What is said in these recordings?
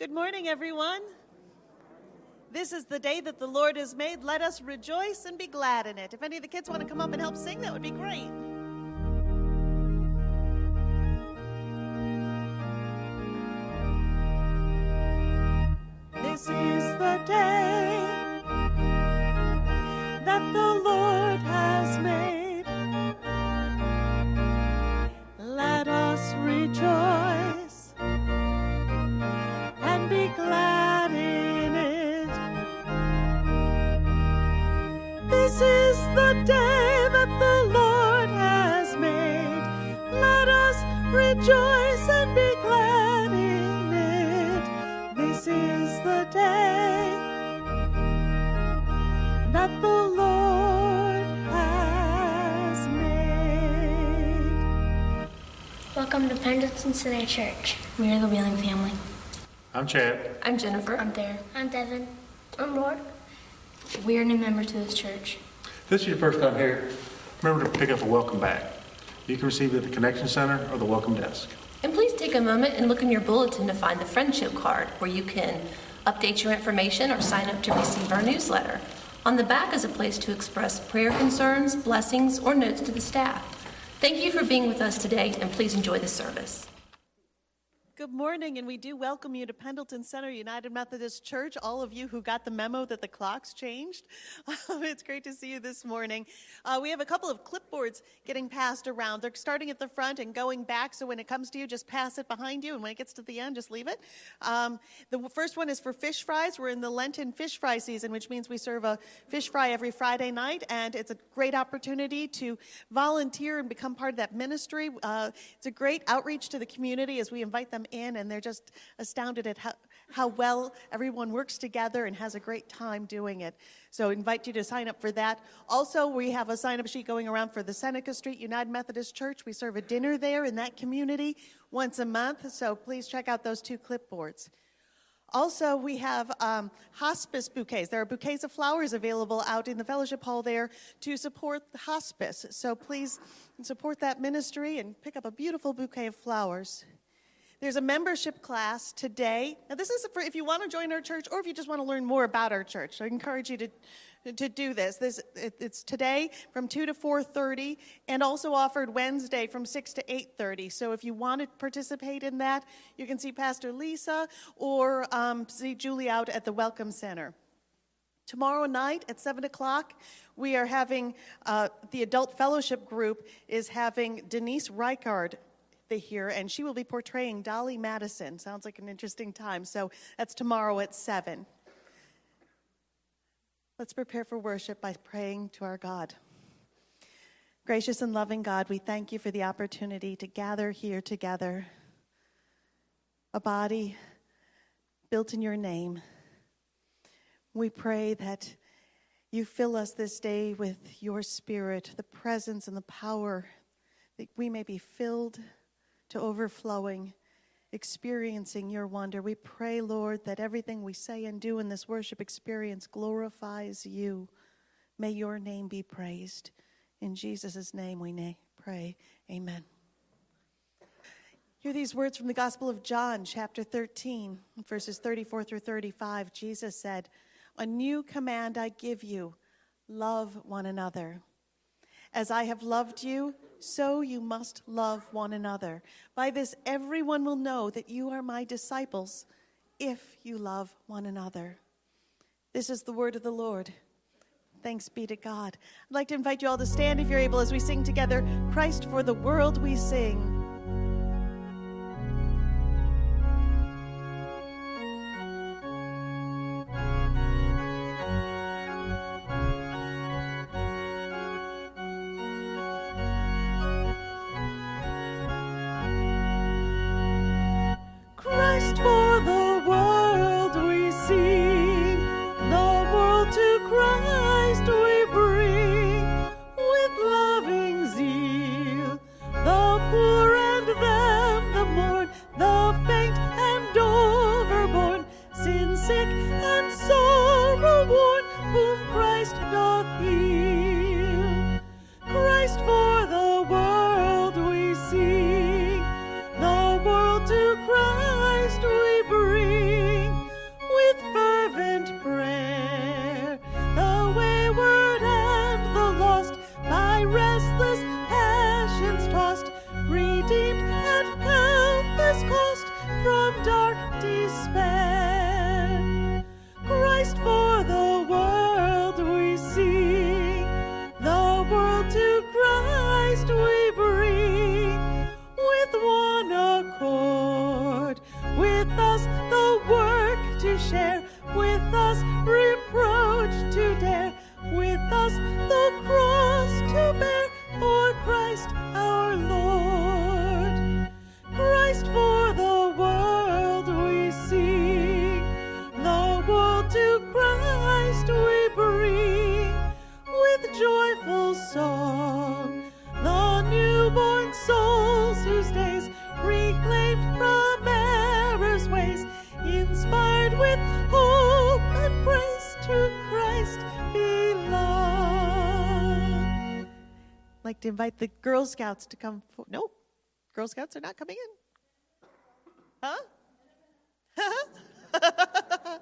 Good morning, everyone. This is the day that the Lord has made. Let us rejoice and be glad in it. If any of the kids want to come up and help sing, that would be great. To Center Church. We are the Wheeling family. I'm Chad. I'm Jennifer. I'm there. I'm Devin. I'm Lord. We are new members to this church. If this is your first time here, remember to pick up a welcome bag. You can receive it at the Connection Center or the Welcome Desk. And please take a moment and look in your bulletin to find the friendship card where you can update your information or sign up to receive our newsletter. On the back is a place to express prayer concerns, blessings, or notes to the staff. Thank you for being with us today, and please enjoy the service. Good morning, and we do welcome you to Pendleton Center United Methodist Church. All of you who got the memo that the clocks changed, it's great to see you this morning. Uh, we have a couple of clipboards getting passed around. They're starting at the front and going back, so when it comes to you, just pass it behind you, and when it gets to the end, just leave it. Um, the first one is for fish fries. We're in the Lenten fish fry season, which means we serve a fish fry every Friday night, and it's a great opportunity to volunteer and become part of that ministry. Uh, it's a great outreach to the community as we invite them in, and they're just astounded at how, how well everyone works together and has a great time doing it. So, invite you to sign up for that. Also, we have a sign up sheet going around for the Seneca Street United Methodist Church. We serve a dinner there in that community once a month, so please check out those two clipboards. Also, we have um, hospice bouquets. There are bouquets of flowers available out in the fellowship hall there to support the hospice. So please support that ministry and pick up a beautiful bouquet of flowers. There's a membership class today. Now, this is for if you want to join our church or if you just want to learn more about our church. So I encourage you to, to do this. this it, it's today from 2 to 4.30 and also offered Wednesday from 6 to 8.30. So if you want to participate in that, you can see Pastor Lisa or um, see Julie out at the Welcome Center. Tomorrow night at 7 o'clock, we are having, uh, the adult fellowship group is having Denise Reichard here, and she will be portraying Dolley Madison. Sounds like an interesting time. So that's tomorrow at 7. Let's prepare for worship by praying to our God. Gracious and loving God, we thank you for the opportunity to gather here together, a body built in your name. We pray that you fill us this day with your spirit, the presence and the power, that we may be filled to overflowing, experiencing your wonder. We pray, Lord, that everything we say and do in this worship experience glorifies you. May your name be praised. In Jesus' name we pray. Amen. Hear these words from the Gospel of John, chapter 13, verses 34 through 35. Jesus said, A new command I give you love one another. As I have loved you, so you must love one another. By this, everyone will know that you are my disciples if you love one another. This is the word of the Lord. Thanks be to God. I'd like to invite you all to stand if you're able as we sing together Christ for the world we sing. Joyful song. The newborn souls whose days reclaimed from error's ways, inspired with hope and praise to Christ belong. like to invite the Girl Scouts to come. Nope, Girl Scouts are not coming in. Huh?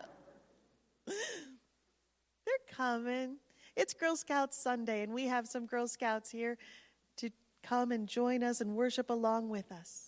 They're coming. It's Girl Scouts Sunday, and we have some Girl Scouts here to come and join us and worship along with us.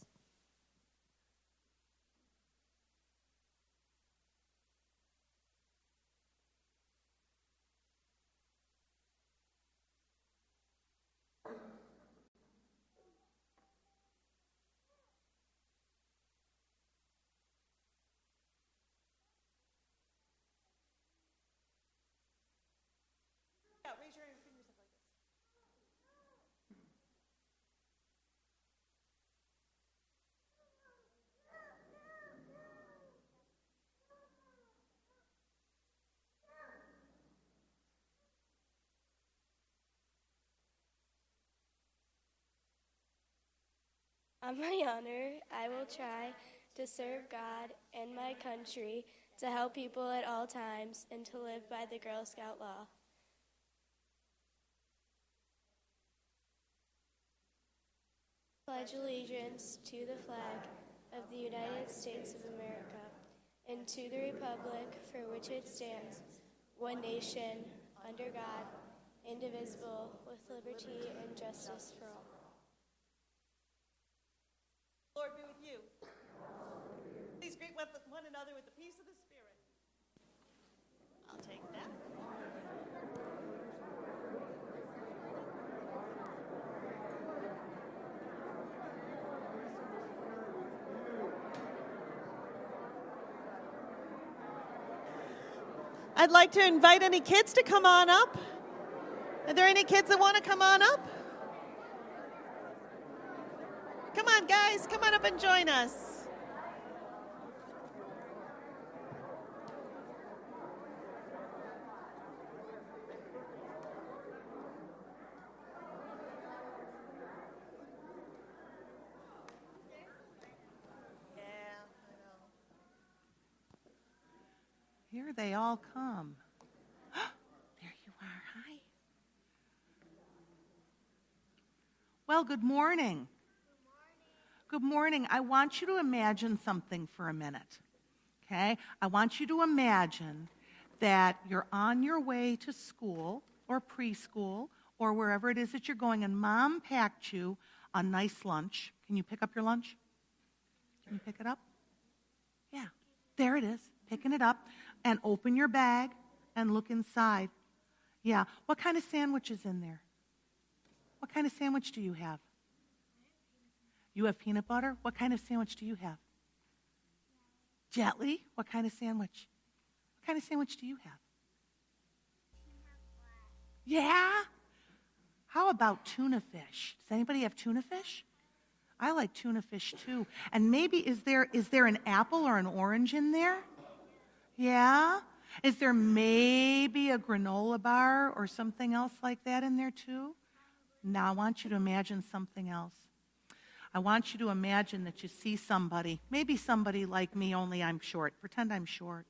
On my honor, I will try to serve God and my country, to help people at all times, and to live by the Girl Scout law. Pledge allegiance to the flag of the United States of America and to the republic for which it stands, one nation, under God, indivisible, with liberty and justice for all. Lord be with you. One one another with the peace of the Spirit. I'll take that. I'd like to invite any kids to come on up. Are there any kids that want to come on up? Come on, guys, come on up and join us. Here they all come. there you are. Hi. Well, good morning. Good morning. I want you to imagine something for a minute. Okay? I want you to imagine that you're on your way to school or preschool or wherever it is that you're going, and mom packed you a nice lunch. Can you pick up your lunch? Can you pick it up? Yeah, there it is. Picking it up and open your bag and look inside. Yeah, what kind of sandwich is in there? What kind of sandwich do you have? You have peanut butter? What kind of sandwich do you have? Jelly? What kind of sandwich? What kind of sandwich do you have? Yeah? How about tuna fish? Does anybody have tuna fish? I like tuna fish too. And maybe is there is there an apple or an orange in there? Yeah? Is there maybe a granola bar or something else like that in there too? Now I want you to imagine something else. I want you to imagine that you see somebody, maybe somebody like me, only I'm short. Pretend I'm short.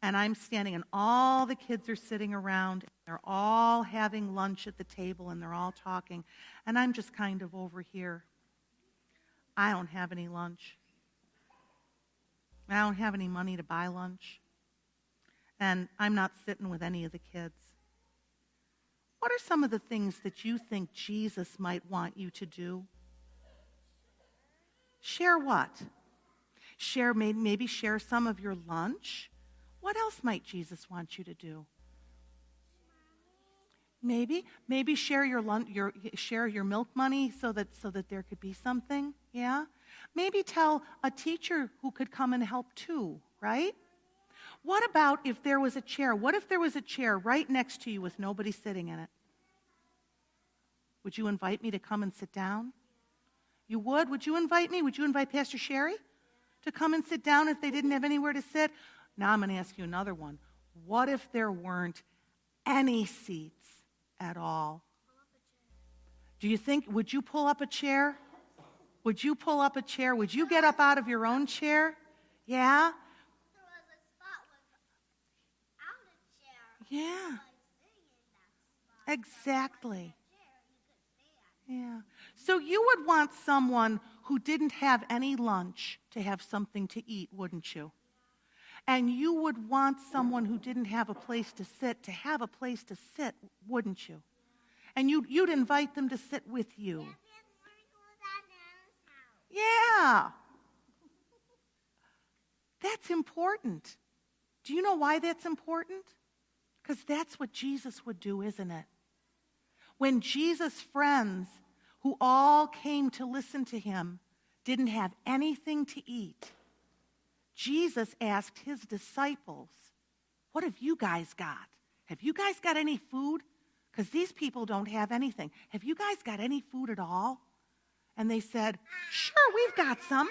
And I'm standing, and all the kids are sitting around. They're all having lunch at the table, and they're all talking. And I'm just kind of over here. I don't have any lunch. I don't have any money to buy lunch. And I'm not sitting with any of the kids. What are some of the things that you think Jesus might want you to do? Share what? Share, maybe share some of your lunch. What else might Jesus want you to do? Maybe, maybe share your lunch, your share your milk money so that so that there could be something. Yeah. Maybe tell a teacher who could come and help too. Right. What about if there was a chair? What if there was a chair right next to you with nobody sitting in it? Would you invite me to come and sit down? You would? Would you invite me? Would you invite Pastor Sherry to come and sit down if they didn't have anywhere to sit? Now I'm going to ask you another one. What if there weren't any seats at all? Do you think, would you pull up a chair? Would you pull up a chair? Would you get up out of your own chair? Yeah? Yeah. Exactly. Yeah. So you would want someone who didn't have any lunch to have something to eat, wouldn't you? And you would want someone who didn't have a place to sit to have a place to sit, wouldn't you? And you'd, you'd invite them to sit with you. Yeah. That's important. Do you know why that's important? Because that's what Jesus would do, isn't it? When Jesus' friends, who all came to listen to him, didn't have anything to eat, Jesus asked his disciples, What have you guys got? Have you guys got any food? Because these people don't have anything. Have you guys got any food at all? And they said, Sure, we've got some.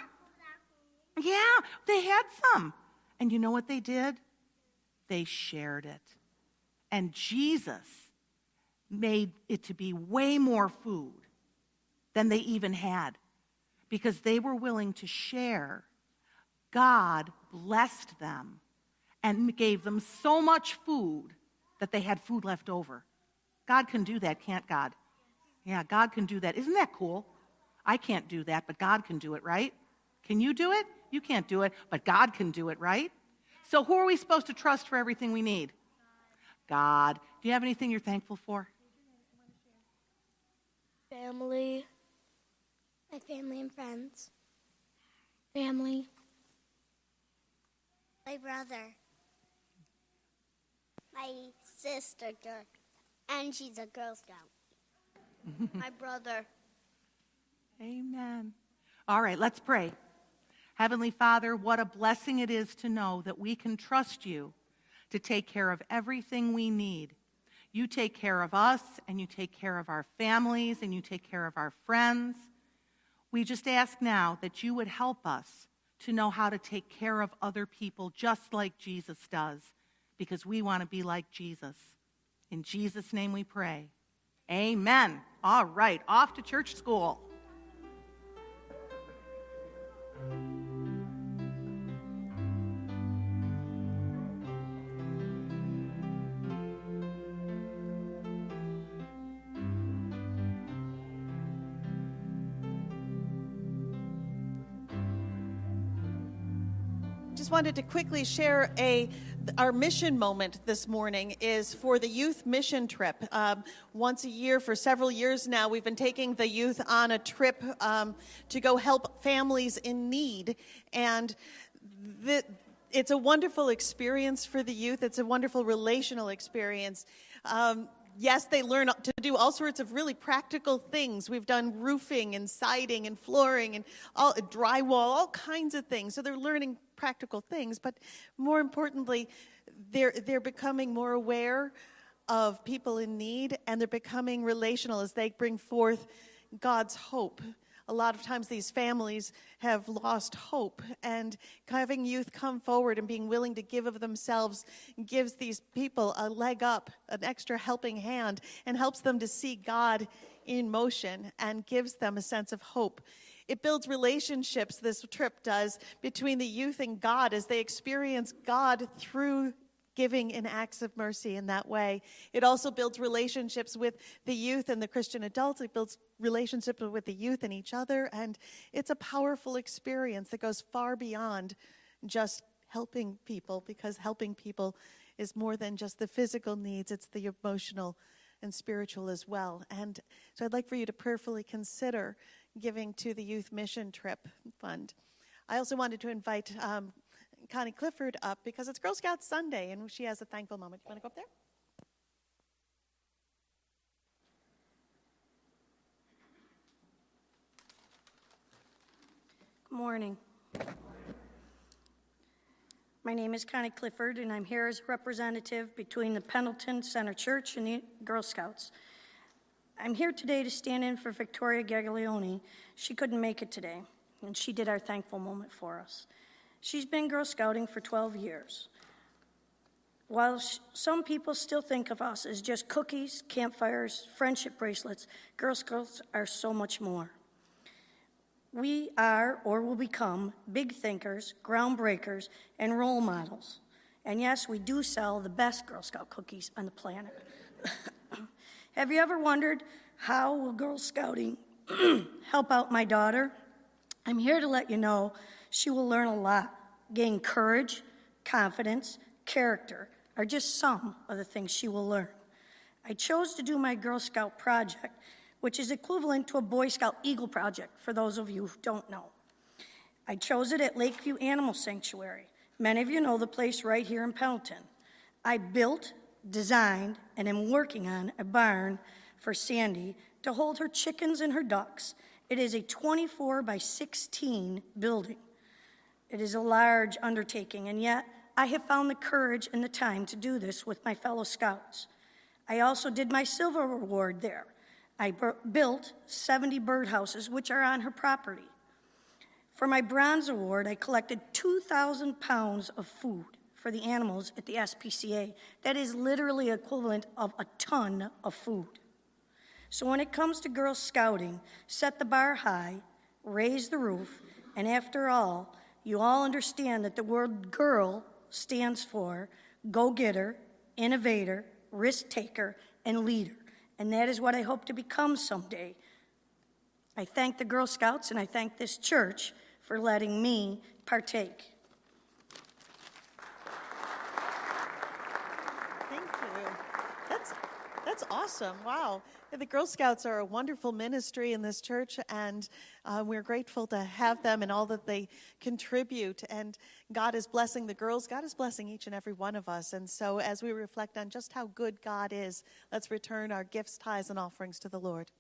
Yeah, they had some. And you know what they did? They shared it. And Jesus made it to be way more food than they even had because they were willing to share. God blessed them and gave them so much food that they had food left over. God can do that, can't God? Yeah, God can do that. Isn't that cool? I can't do that, but God can do it, right? Can you do it? You can't do it, but God can do it, right? So, who are we supposed to trust for everything we need? God. Do you have anything you're thankful for? Family. My family and friends. Family. My brother. My sister, and she's a Girl Scout. My brother. Amen. All right, let's pray. Heavenly Father, what a blessing it is to know that we can trust you to take care of everything we need. You take care of us, and you take care of our families, and you take care of our friends. We just ask now that you would help us to know how to take care of other people just like Jesus does, because we want to be like Jesus. In Jesus' name we pray. Amen. All right, off to church school. Bye. Just wanted to quickly share a our mission moment this morning is for the youth mission trip. Um, once a year for several years now, we've been taking the youth on a trip um, to go help families in need, and the, it's a wonderful experience for the youth. It's a wonderful relational experience. Um, yes, they learn to do all sorts of really practical things. We've done roofing and siding and flooring and all drywall, all kinds of things. So they're learning practical things, but more importantly, they're, they're becoming more aware of people in need and they're becoming relational as they bring forth God's hope. A lot of times, these families have lost hope, and having youth come forward and being willing to give of themselves gives these people a leg up, an extra helping hand, and helps them to see God in motion and gives them a sense of hope it builds relationships, this trip does, between the youth and God as they experience God through giving in acts of mercy in that way. It also builds relationships with the youth and the Christian adults. It builds relationships with the youth and each other. And it's a powerful experience that goes far beyond just helping people because helping people is more than just the physical needs, it's the emotional and spiritual as well. And so I'd like for you to prayerfully consider giving to the Youth Mission Trip Fund. I also wanted to invite um, Connie Clifford up because it's Girl Scout Sunday and she has a thankful moment. You want to go up there? Good morning. My name is Connie Clifford, and I'm here as a representative between the Pendleton Center Church and the Girl Scouts. I'm here today to stand in for Victoria Gaglione. She couldn't make it today, and she did our thankful moment for us. She's been Girl Scouting for 12 years. While sh- some people still think of us as just cookies, campfires, friendship bracelets, Girl Scouts are so much more. We are or will become big thinkers, groundbreakers, and role models. And yes, we do sell the best Girl Scout cookies on the planet. Have you ever wondered how will Girl Scouting help out my daughter? I'm here to let you know she will learn a lot, gain courage, confidence, character are just some of the things she will learn. I chose to do my Girl Scout project which is equivalent to a Boy Scout Eagle Project, for those of you who don't know. I chose it at Lakeview Animal Sanctuary. Many of you know the place right here in Pendleton. I built, designed, and am working on a barn for Sandy to hold her chickens and her ducks. It is a 24 by 16 building. It is a large undertaking, and yet I have found the courage and the time to do this with my fellow scouts. I also did my silver award there. I built 70 birdhouses, which are on her property. For my bronze award, I collected 2,000 pounds of food for the animals at the SPCA. That is literally equivalent of a ton of food. So when it comes to Girl Scouting, set the bar high, raise the roof, and after all, you all understand that the word girl stands for go getter, innovator, risk taker, and leader and that is what I hope to become someday. I thank the Girl Scouts and I thank this church for letting me partake. Thank you. That's that's awesome. Wow. The Girl Scouts are a wonderful ministry in this church, and uh, we're grateful to have them and all that they contribute. And God is blessing the girls. God is blessing each and every one of us. And so, as we reflect on just how good God is, let's return our gifts, tithes, and offerings to the Lord.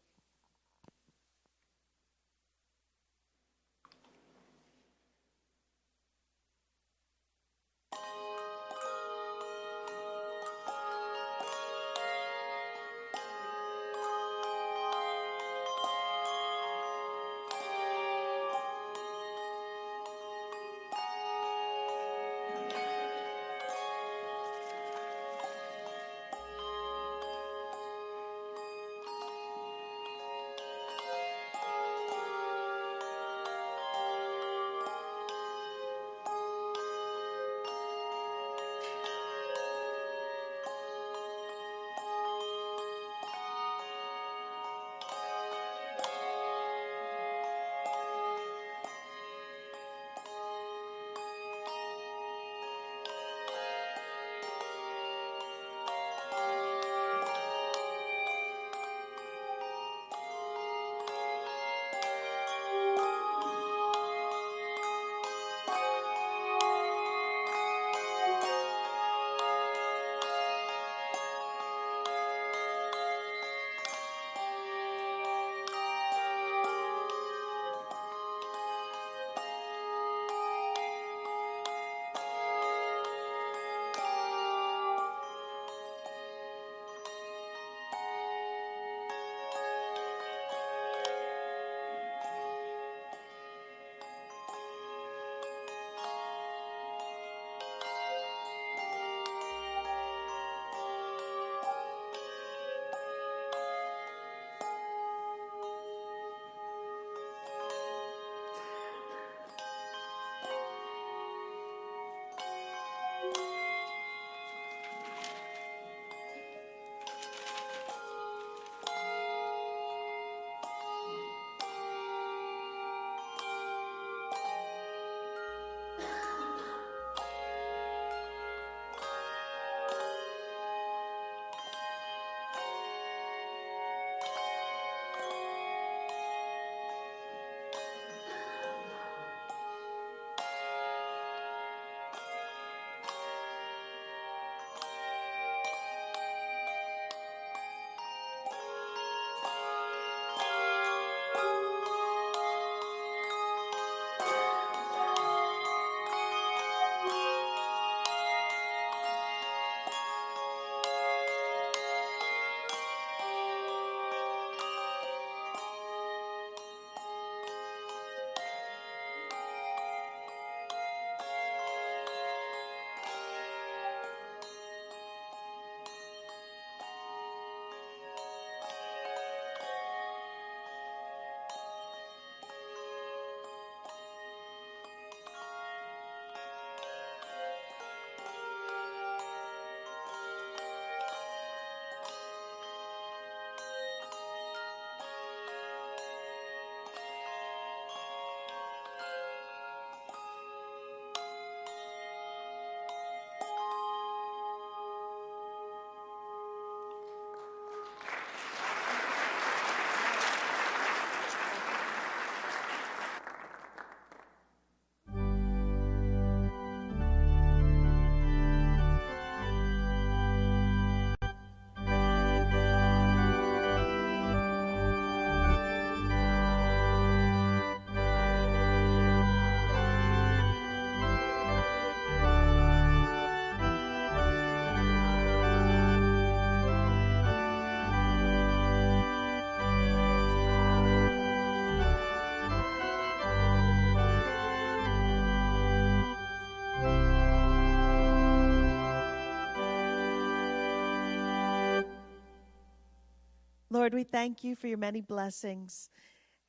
Lord, we thank you for your many blessings.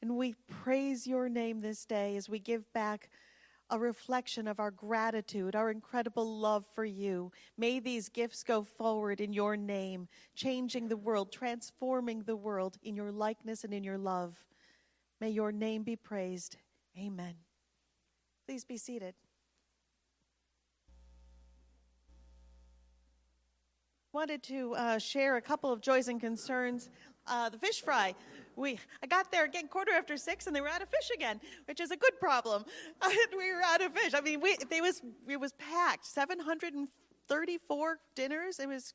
And we praise your name this day as we give back a reflection of our gratitude, our incredible love for you. May these gifts go forward in your name, changing the world, transforming the world in your likeness and in your love. May your name be praised. Amen. Please be seated. Wanted to uh, share a couple of joys and concerns. Uh, the fish fry. We, I got there again quarter after six, and they were out of fish again, which is a good problem. we were out of fish. I mean, we, they was it was packed. Seven hundred and thirty-four dinners. It was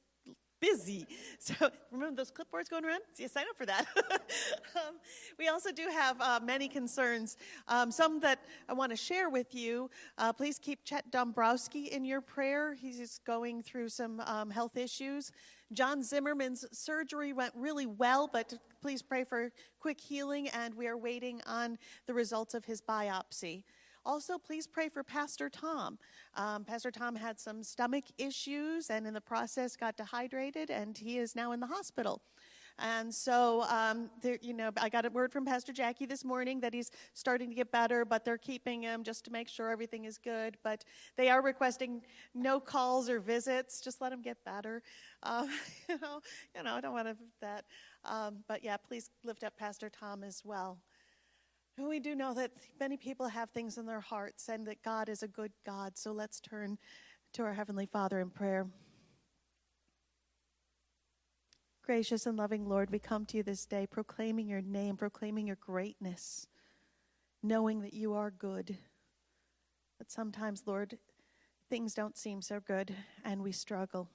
busy. So remember those clipboards going around? You sign up for that. um, we also do have uh, many concerns. Um, some that I want to share with you. Uh, please keep Chet Dombrowski in your prayer. He's going through some um, health issues. John Zimmerman's surgery went really well, but please pray for quick healing, and we are waiting on the results of his biopsy. Also, please pray for Pastor Tom. Um, Pastor Tom had some stomach issues and in the process got dehydrated, and he is now in the hospital. And so, um, you know, I got a word from Pastor Jackie this morning that he's starting to get better, but they're keeping him just to make sure everything is good. But they are requesting no calls or visits. Just let him get better. Um, you know, you know, I don't want to that. Um, but yeah, please lift up Pastor Tom as well. And we do know that many people have things in their hearts and that God is a good God. So let's turn to our Heavenly Father in prayer. Gracious and loving Lord, we come to you this day proclaiming your name, proclaiming your greatness, knowing that you are good. But sometimes, Lord, things don't seem so good and we struggle.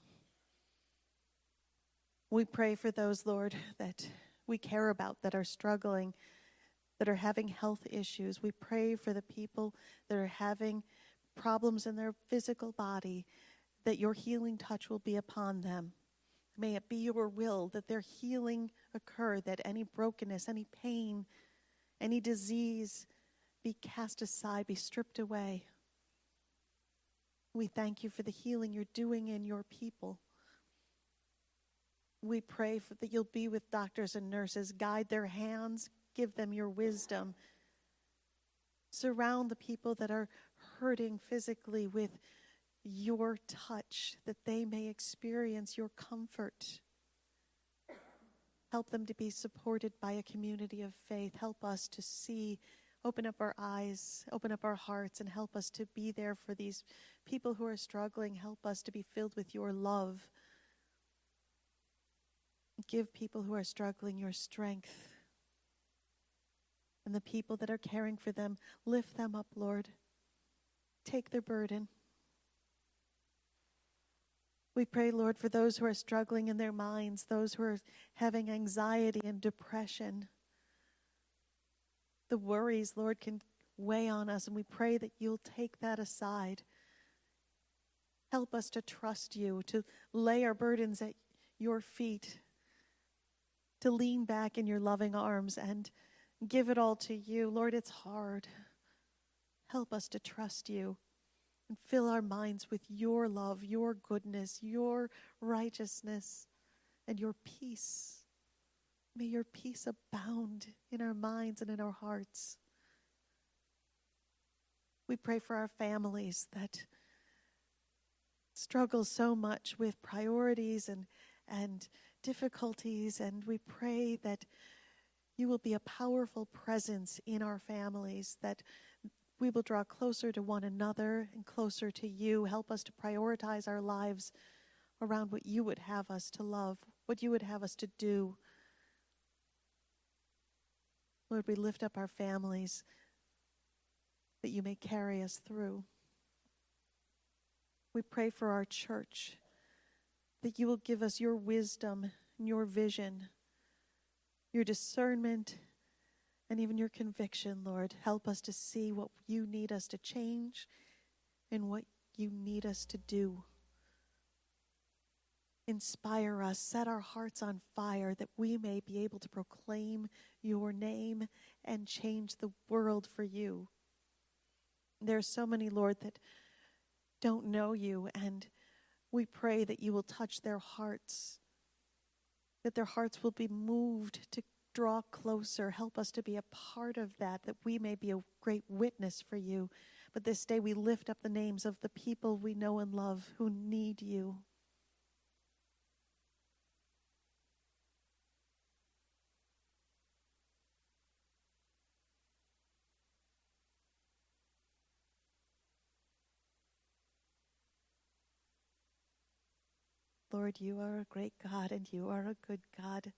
We pray for those, Lord, that we care about that are struggling that are having health issues. We pray for the people that are having problems in their physical body, that your healing touch will be upon them. May it be your will that their healing occur, that any brokenness, any pain, any disease be cast aside, be stripped away. We thank you for the healing you're doing in your people. We pray for that you'll be with doctors and nurses, guide their hands, give them your wisdom. Surround the people that are hurting physically with your touch, that they may experience your comfort. Help them to be supported by a community of faith. Help us to see, open up our eyes, open up our hearts, and help us to be there for these people who are struggling. Help us to be filled with your love. Give people who are struggling your strength and the people that are caring for them. Lift them up, Lord. Take their burden. We pray, Lord, for those who are struggling in their minds, those who are having anxiety and depression. The worries, Lord, can weigh on us, and we pray that you'll take that aside. Help us to trust you, to lay our burdens at your feet, to lean back in your loving arms and give it all to you. Lord, it's hard. Help us to trust you and fill our minds with your love, your goodness, your righteousness, and your peace. May your peace abound in our minds and in our hearts. We pray for our families that struggle so much with priorities and, and difficulties, and we pray that you will be a powerful presence in our families, that we will draw closer to one another and closer to you. Help us to prioritize our lives around what you would have us to love, what you would have us to do. Lord, we lift up our families that you may carry us through. We pray for our church that you will give us your wisdom and your vision your discernment, and even your conviction, Lord. Help us to see what you need us to change and what you need us to do. Inspire us, set our hearts on fire that we may be able to proclaim your name and change the world for you. There are so many, Lord, that don't know you, and we pray that you will touch their hearts that their hearts will be moved to draw closer. Help us to be a part of that, that we may be a great witness for you. But this day we lift up the names of the people we know and love who need you. Lord, you are a great God and you are a good God.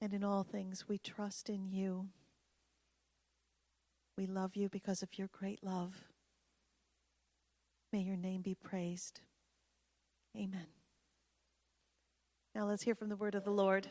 And in all things, we trust in you. We love you because of your great love. May your name be praised. Amen. Now let's hear from the word of the Lord.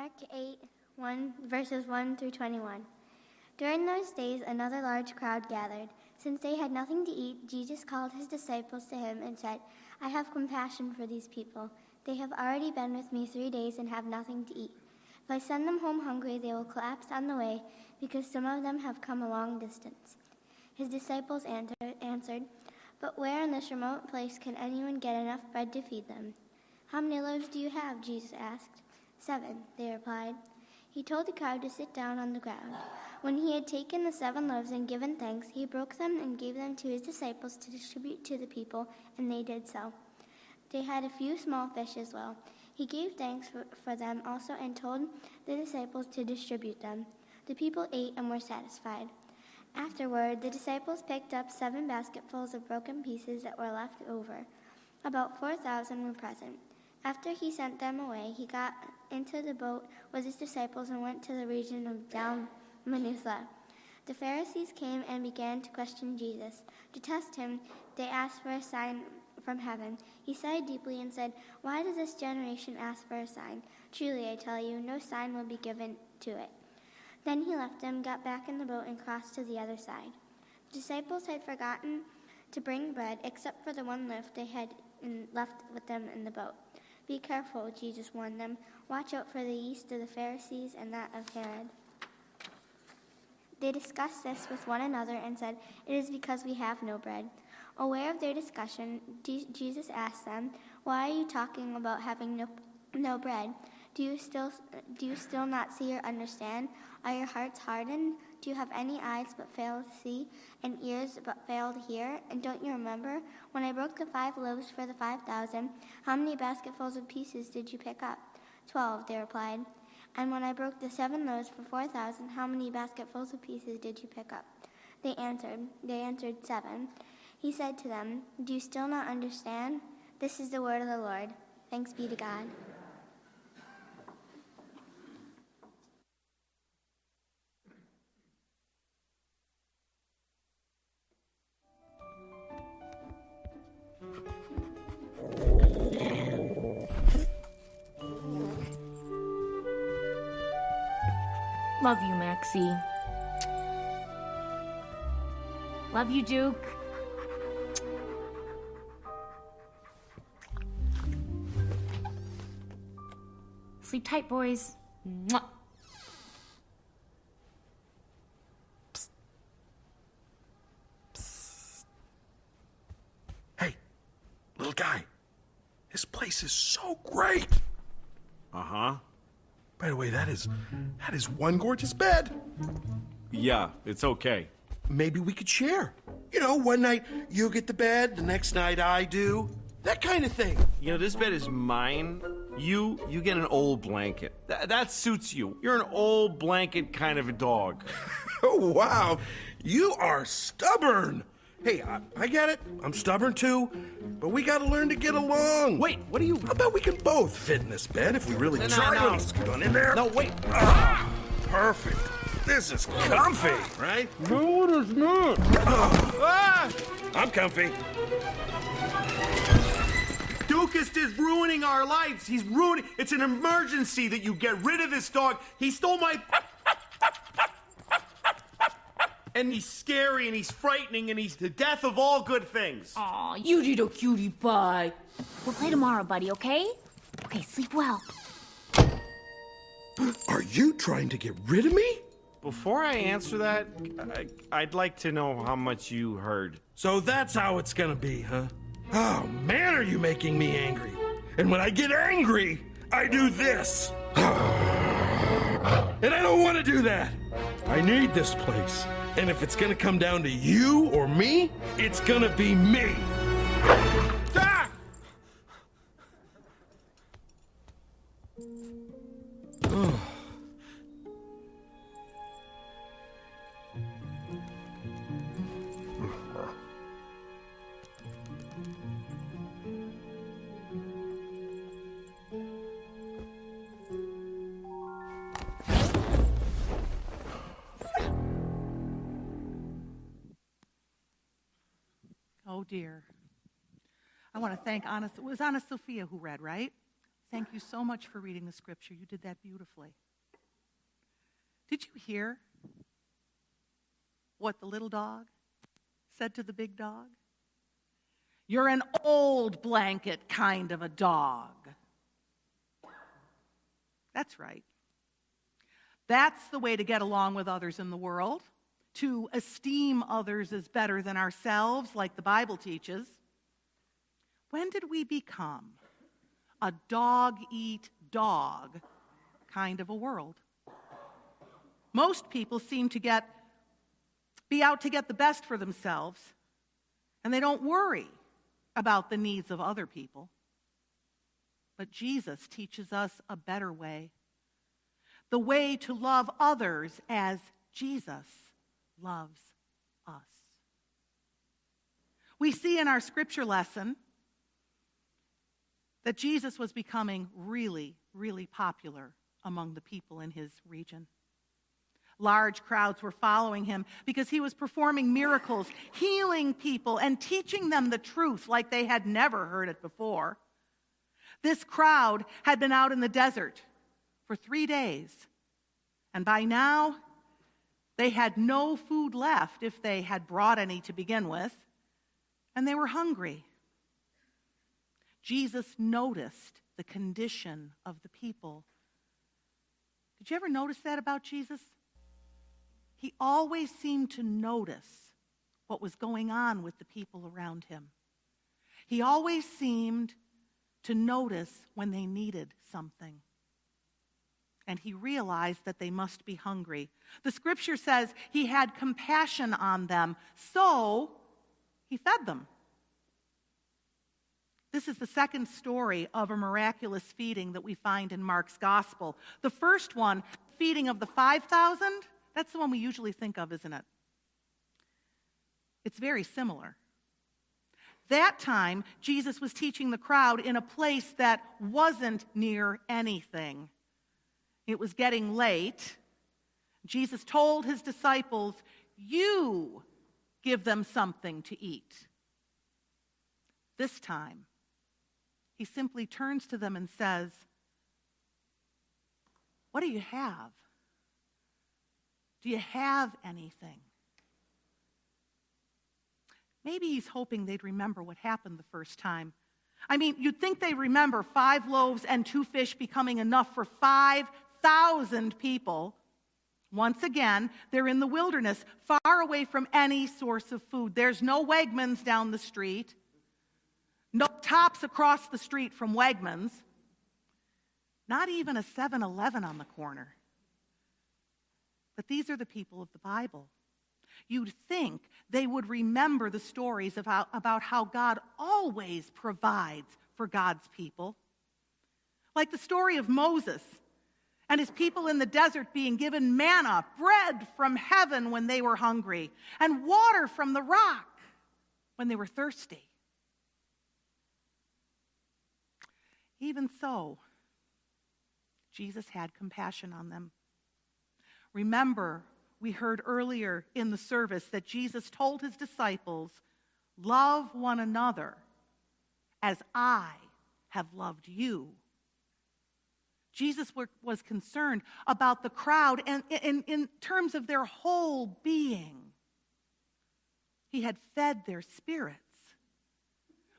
Mark 8, 1, verses 1 through 21. During those days, another large crowd gathered. Since they had nothing to eat, Jesus called his disciples to him and said, I have compassion for these people. They have already been with me three days and have nothing to eat. If I send them home hungry, they will collapse on the way because some of them have come a long distance. His disciples answered, But where in this remote place can anyone get enough bread to feed them? How many loaves do you have? Jesus asked. Seven, they replied. He told the crowd to sit down on the ground. When he had taken the seven loaves and given thanks, he broke them and gave them to his disciples to distribute to the people, and they did so. They had a few small fish as well. He gave thanks for, for them also and told the disciples to distribute them. The people ate and were satisfied. Afterward, the disciples picked up seven basketfuls of broken pieces that were left over. About 4,000 were present. After he sent them away, he got into the boat with his disciples and went to the region of Dalmanutha. The Pharisees came and began to question Jesus. To test him, they asked for a sign from heaven. He sighed deeply and said, Why does this generation ask for a sign? Truly, I tell you, no sign will be given to it. Then he left them, got back in the boat, and crossed to the other side. The disciples had forgotten to bring bread, except for the one loaf they had left with them in the boat. Be careful, Jesus warned them. Watch out for the yeast of the Pharisees and that of Herod. They discussed this with one another and said, It is because we have no bread. Aware of their discussion, Jesus asked them, Why are you talking about having no, no bread? Do you, still, do you still not see or understand? Are your hearts hardened? Do you have any eyes but fail to see, and ears but fail to hear? And don't you remember when I broke the five loaves for the five thousand? How many basketfuls of pieces did you pick up? Twelve, they replied. And when I broke the seven loaves for four thousand, how many basketfuls of pieces did you pick up? They answered, They answered seven. He said to them, Do you still not understand? This is the word of the Lord. Thanks be to God. Love you, Maxie. Love you, Duke. Sleep tight, boys. Mwah. Psst. Psst. Hey, little guy. This place is so great. Uh huh. By the way, that is that is one gorgeous bed. Yeah, it's okay. Maybe we could share. You know, one night you get the bed, the next night I do. That kind of thing. You know, this bed is mine. You you get an old blanket. Th- that suits you. You're an old blanket kind of a dog. oh wow. You are stubborn. Hey, I, I get it. I'm stubborn too, but we gotta learn to get along. Wait, what are you? I bet we can both fit in this bed if we really No, no, try. no. Let me scoot on in there. No, wait. Ah, perfect. This is comfy, right? No, it is not. Ah! I'm comfy. Dukas is ruining our lives. He's ruining. It's an emergency that you get rid of this dog. He stole my. And he's scary and he's frightening and he's the death of all good things. Aw, you did a cutie pie. We'll play tomorrow, buddy, okay? Okay, sleep well. Are you trying to get rid of me? Before I answer that, I, I'd like to know how much you heard. So that's how it's gonna be, huh? Oh man, are you making me angry? And when I get angry, I do this. And I don't want to do that. I need this place. And if it's gonna come down to you or me, it's gonna be me. Thank Anna. It was Anna Sophia who read, right? Thank you so much for reading the scripture. You did that beautifully. Did you hear what the little dog said to the big dog? You're an old blanket kind of a dog. That's right. That's the way to get along with others in the world, to esteem others as better than ourselves, like the Bible teaches. When did we become a dog eat dog kind of a world? Most people seem to get be out to get the best for themselves, and they don't worry about the needs of other people. But Jesus teaches us a better way the way to love others as Jesus loves us. We see in our scripture lesson that Jesus was becoming really, really popular among the people in his region. Large crowds were following him because he was performing miracles, healing people, and teaching them the truth like they had never heard it before. This crowd had been out in the desert for three days, and by now they had no food left if they had brought any to begin with, and they were hungry. Jesus noticed the condition of the people. Did you ever notice that about Jesus? He always seemed to notice what was going on with the people around him. He always seemed to notice when they needed something. And he realized that they must be hungry. The scripture says he had compassion on them, so he fed them. This is the second story of a miraculous feeding that we find in Mark's gospel. The first one, feeding of the 5,000, that's the one we usually think of, isn't it? It's very similar. That time, Jesus was teaching the crowd in a place that wasn't near anything. It was getting late. Jesus told his disciples, You give them something to eat. This time, he simply turns to them and says, What do you have? Do you have anything? Maybe he's hoping they'd remember what happened the first time. I mean, you'd think they'd remember five loaves and two fish becoming enough for 5,000 people. Once again, they're in the wilderness, far away from any source of food. There's no Wegmans down the street, no Tops across the street from Wegmans, not even a 7 Eleven on the corner. But these are the people of the Bible. You'd think they would remember the stories how, about how God always provides for God's people. Like the story of Moses and his people in the desert being given manna, bread from heaven when they were hungry, and water from the rock when they were thirsty. Even so, Jesus had compassion on them. Remember, we heard earlier in the service that Jesus told his disciples, Love one another as I have loved you. Jesus was concerned about the crowd and in, in terms of their whole being. He had fed their spirits.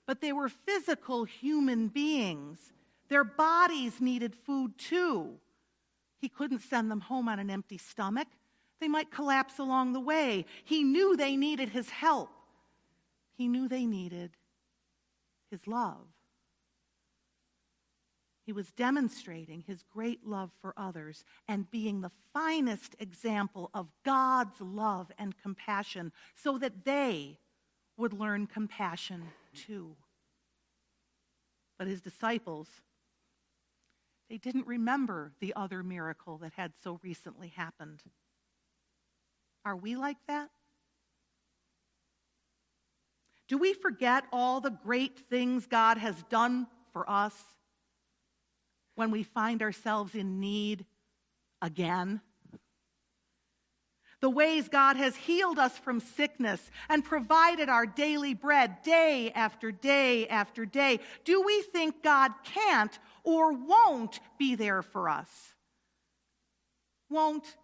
But they were physical human beings. Their bodies needed food too. He couldn't send them home on an empty stomach. They might collapse along the way. He knew they needed his help. He knew they needed his love. He was demonstrating his great love for others and being the finest example of God's love and compassion so that they would learn compassion too. But his disciples, they didn't remember the other miracle that had so recently happened. Are we like that? Do we forget all the great things God has done for us when we find ourselves in need again? The ways God has healed us from sickness and provided our daily bread day after day after day. Do we think God can't or won't be there for us? Won't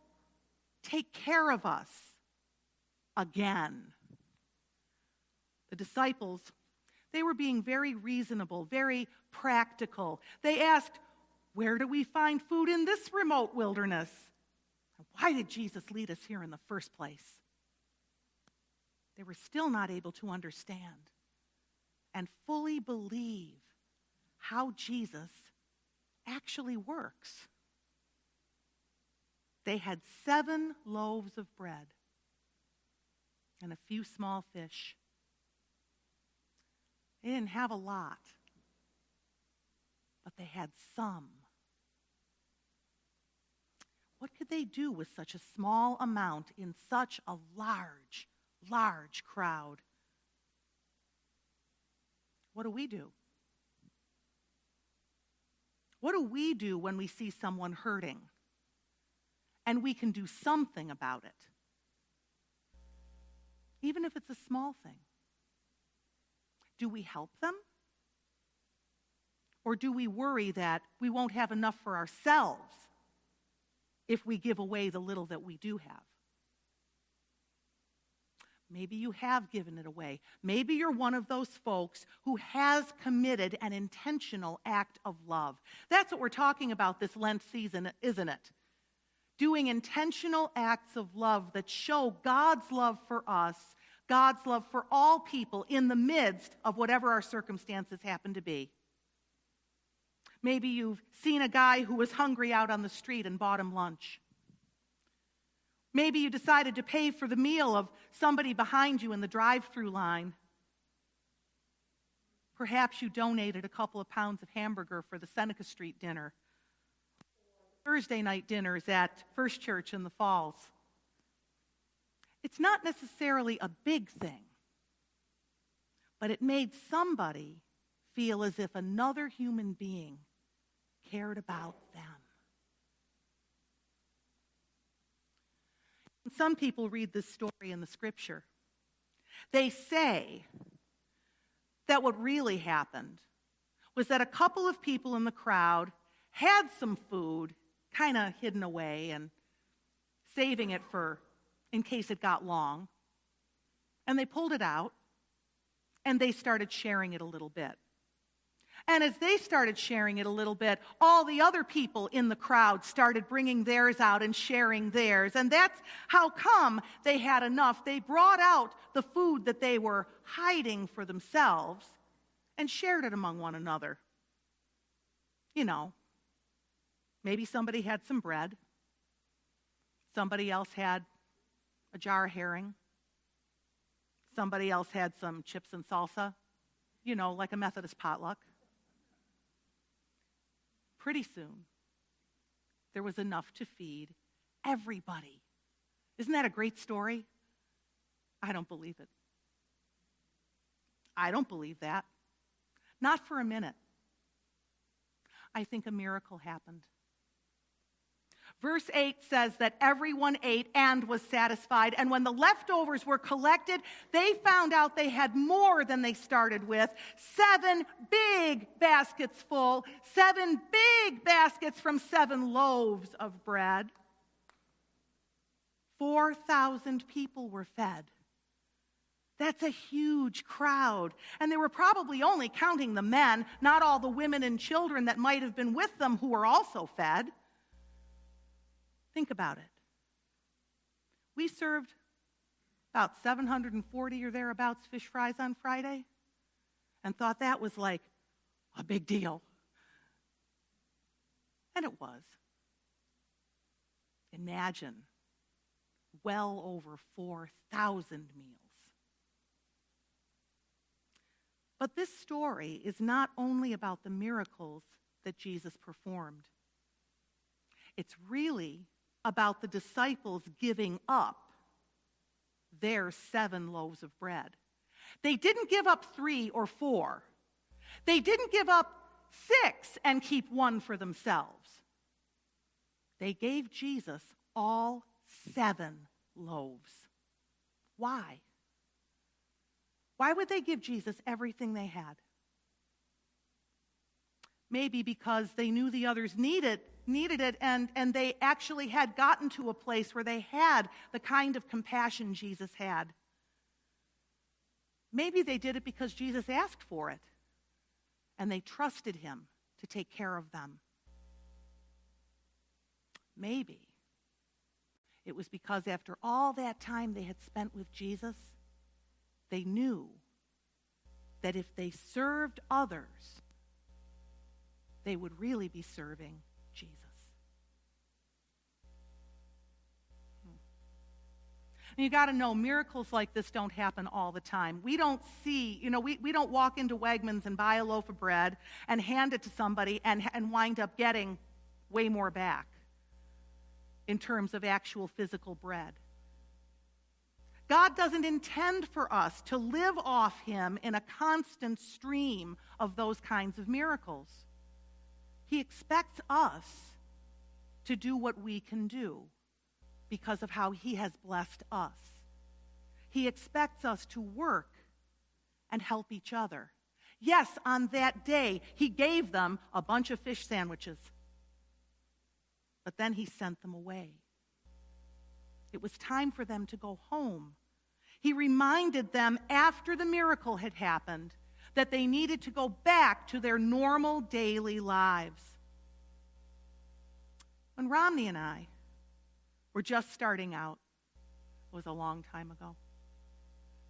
take care of us again? The disciples, they were being very reasonable, very practical. They asked, Where do we find food in this remote wilderness? Why did Jesus lead us here in the first place? They were still not able to understand and fully believe how Jesus actually works. They had seven loaves of bread and a few small fish. They didn't have a lot, but they had some. What could they do with such a small amount in such a large, large crowd? What do we do? What do we do when we see someone hurting and we can do something about it? Even if it's a small thing. Do we help them? Or do we worry that we won't have enough for ourselves if we give away the little that we do have? Maybe you have given it away. Maybe you're one of those folks who has committed an intentional act of love. That's what we're talking about this Lent season, isn't it? Doing intentional acts of love that show God's love for us God's love for all people in the midst of whatever our circumstances happen to be. Maybe you've seen a guy who was hungry out on the street and bought him lunch. Maybe you decided to pay for the meal of somebody behind you in the drive through line. Perhaps you donated a couple of pounds of hamburger for the Seneca Street dinner. Thursday night dinners at First Church in the Falls. It's not necessarily a big thing, but it made somebody feel as if another human being cared about them. some people read this story in the scripture. They say that what really happened was that a couple of people in the crowd had some food kind of hidden away and saving it for in case it got long. And they pulled it out and they started sharing it a little bit. And as they started sharing it a little bit, all the other people in the crowd started bringing theirs out and sharing theirs. And that's how come they had enough. They brought out the food that they were hiding for themselves and shared it among one another. You know, maybe somebody had some bread, somebody else had a jar of herring. Somebody else had some chips and salsa, you know, like a Methodist potluck. Pretty soon, there was enough to feed everybody. Isn't that a great story? I don't believe it. I don't believe that. Not for a minute. I think a miracle happened. Verse 8 says that everyone ate and was satisfied. And when the leftovers were collected, they found out they had more than they started with seven big baskets full, seven big baskets from seven loaves of bread. 4,000 people were fed. That's a huge crowd. And they were probably only counting the men, not all the women and children that might have been with them who were also fed. Think about it. We served about 740 or thereabouts fish fries on Friday and thought that was like a big deal. And it was. Imagine well over 4,000 meals. But this story is not only about the miracles that Jesus performed, it's really about the disciples giving up their seven loaves of bread. They didn't give up three or four, they didn't give up six and keep one for themselves. They gave Jesus all seven loaves. Why? Why would they give Jesus everything they had? Maybe because they knew the others needed needed it, and, and they actually had gotten to a place where they had the kind of compassion Jesus had. Maybe they did it because Jesus asked for it, and they trusted him to take care of them. Maybe it was because after all that time they had spent with Jesus, they knew that if they served others, they would really be serving And you got to know, miracles like this don't happen all the time. We don't see, you know, we, we don't walk into Wegmans and buy a loaf of bread and hand it to somebody and, and wind up getting way more back in terms of actual physical bread. God doesn't intend for us to live off Him in a constant stream of those kinds of miracles. He expects us to do what we can do because of how He has blessed us. He expects us to work and help each other. Yes, on that day, He gave them a bunch of fish sandwiches, but then He sent them away. It was time for them to go home. He reminded them after the miracle had happened that they needed to go back to their normal daily lives. When Romney and I were just starting out, it was a long time ago.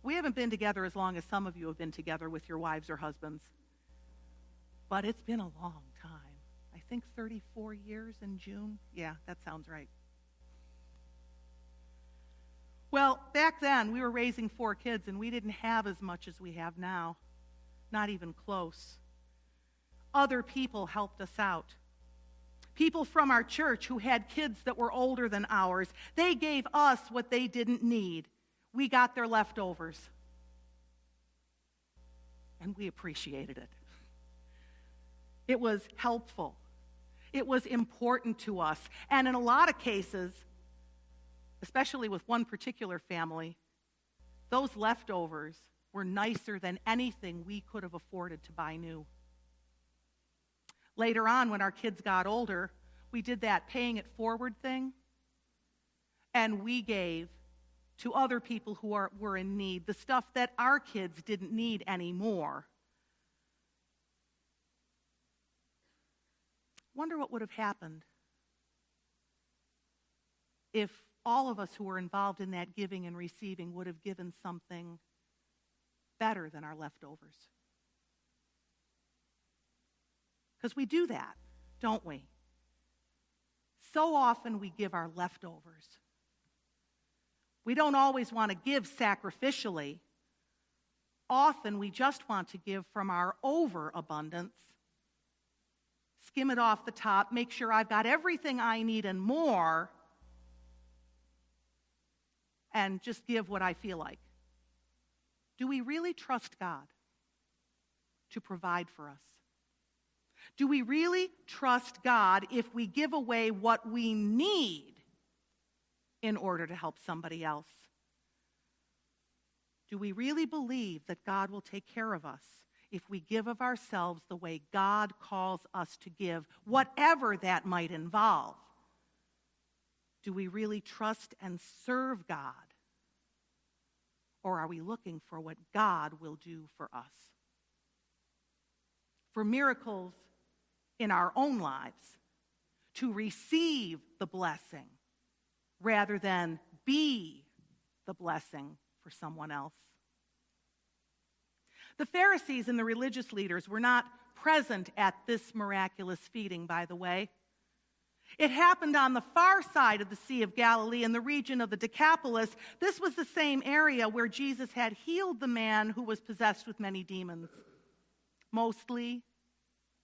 We haven't been together as long as some of you have been together with your wives or husbands, but it's been a long time. I think 34 years in June. Yeah, that sounds right. Well, back then, we were raising four kids, and we didn't have as much as we have now. Not even close. Other people helped us out. People from our church who had kids that were older than ours, they gave us what they didn't need. We got their leftovers. And we appreciated it. It was helpful. It was important to us. And in a lot of cases, especially with one particular family, those leftovers were nicer than anything we could have afforded to buy new. Later on, when our kids got older, we did that paying it forward thing, and we gave to other people who are, were in need the stuff that our kids didn't need anymore. Wonder what would have happened if all of us who were involved in that giving and receiving would have given something better than our leftovers. Because we do that, don't we? So often we give our leftovers. We don't always want to give sacrificially. Often we just want to give from our overabundance. Skim it off the top, make sure I've got everything I need and more, and just give what I feel like. Do we really trust God to provide for us? Do we really trust God if we give away what we need in order to help somebody else? Do we really believe that God will take care of us if we give of ourselves the way God calls us to give, whatever that might involve? Do we really trust and serve God? Or are we looking for what God will do for us? For miracles in our own lives, to receive the blessing rather than be the blessing for someone else. The Pharisees and the religious leaders were not present at this miraculous feeding, by the way. It happened on the far side of the Sea of Galilee in the region of the Decapolis. This was the same area where Jesus had healed the man who was possessed with many demons. Mostly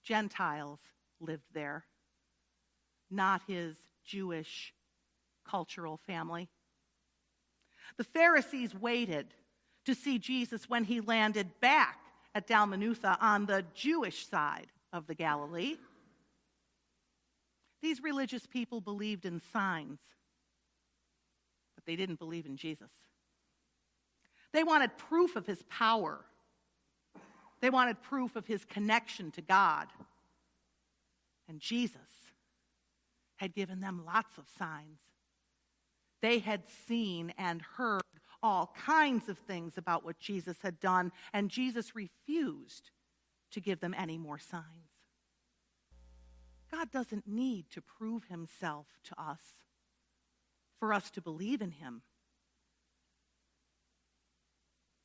Gentiles lived there, not his Jewish cultural family. The Pharisees waited to see Jesus when he landed back at Dalmanutha on the Jewish side of the Galilee. These religious people believed in signs, but they didn't believe in Jesus. They wanted proof of his power. They wanted proof of his connection to God. And Jesus had given them lots of signs. They had seen and heard all kinds of things about what Jesus had done, and Jesus refused to give them any more signs. God doesn't need to prove himself to us for us to believe in him.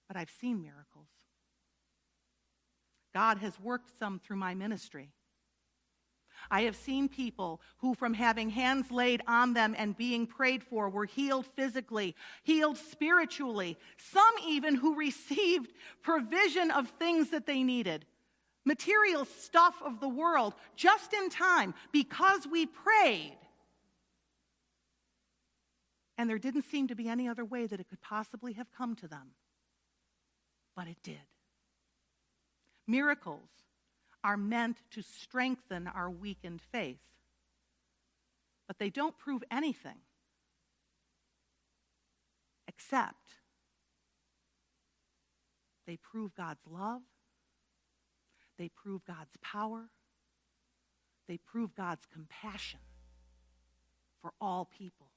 But I've seen miracles. God has worked some through my ministry. I have seen people who, from having hands laid on them and being prayed for, were healed physically, healed spiritually, some even who received provision of things that they needed, material stuff of the world, just in time because we prayed. And there didn't seem to be any other way that it could possibly have come to them. But it did. Miracles are meant to strengthen our weakened faith, but they don't prove anything except they prove God's love, they prove God's power, they prove God's compassion for all people.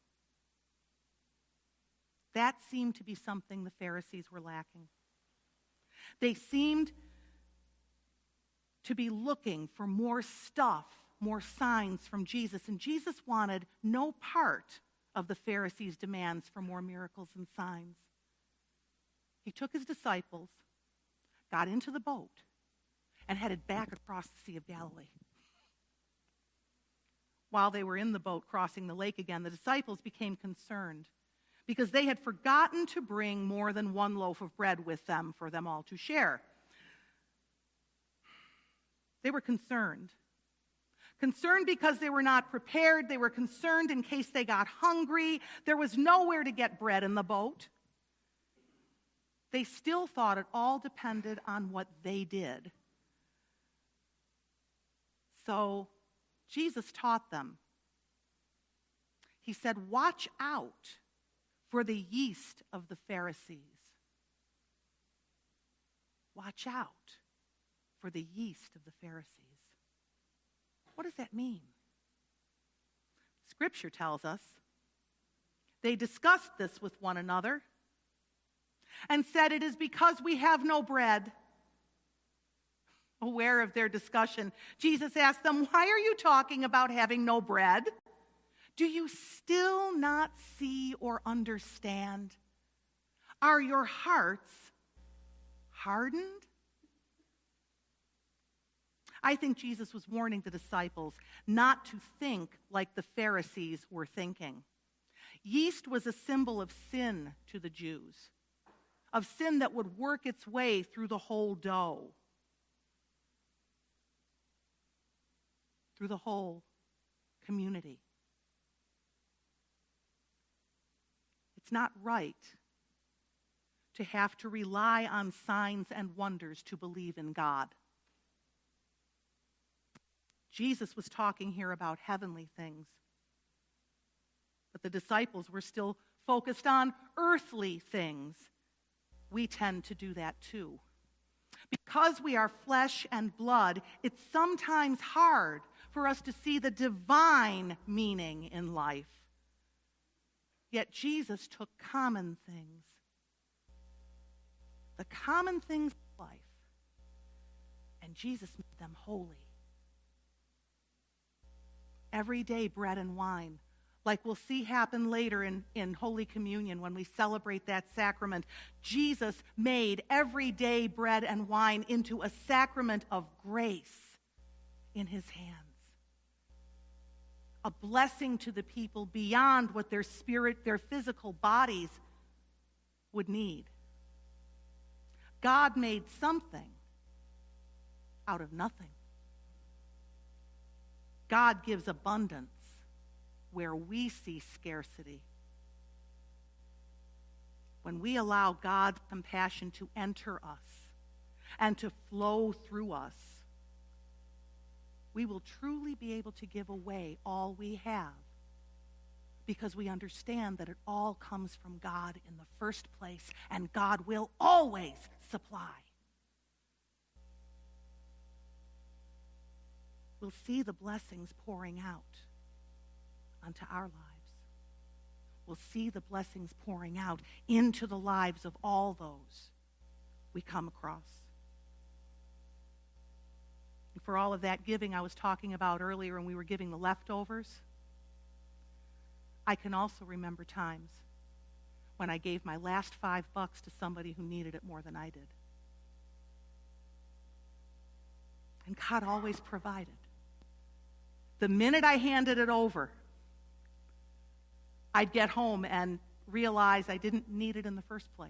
That seemed to be something the Pharisees were lacking. They seemed to be looking for more stuff, more signs from Jesus. And Jesus wanted no part of the Pharisees' demands for more miracles and signs. He took his disciples, got into the boat, and headed back across the Sea of Galilee. While they were in the boat crossing the lake again, the disciples became concerned because they had forgotten to bring more than one loaf of bread with them for them all to share. They were concerned. Concerned because they were not prepared. They were concerned in case they got hungry. There was nowhere to get bread in the boat. They still thought it all depended on what they did. So Jesus taught them. He said, Watch out for the yeast of the Pharisees. Watch out for the yeast of the Pharisees. What does that mean? Scripture tells us they discussed this with one another and said, It is because we have no bread. Aware of their discussion, Jesus asked them, Why are you talking about having no bread? Do you still not see or understand? Are your hearts hardened? I think Jesus was warning the disciples not to think like the Pharisees were thinking. Yeast was a symbol of sin to the Jews, of sin that would work its way through the whole dough, through the whole community. It's not right to have to rely on signs and wonders to believe in God. Jesus was talking here about heavenly things. But the disciples were still focused on earthly things. We tend to do that too. Because we are flesh and blood, it's sometimes hard for us to see the divine meaning in life. Yet Jesus took common things, the common things of life, and Jesus made them holy. Everyday bread and wine like we'll see happen later in, in Holy Communion when we celebrate that sacrament. Jesus made everyday bread and wine into a sacrament of grace in his hands. A blessing to the people beyond what their spirit, their physical bodies would need. God made something out of nothing. God gives abundance where we see scarcity. When we allow God's compassion to enter us and to flow through us, we will truly be able to give away all we have because we understand that it all comes from God in the first place, and God will always supply. We'll see the blessings pouring out unto our lives. We'll see the blessings pouring out into the lives of all those we come across. And for all of that giving I was talking about earlier, and we were giving the leftovers, I can also remember times when I gave my last five bucks to somebody who needed it more than I did. And God always provided. The minute I handed it over, I'd get home and realize I didn't need it in the first place.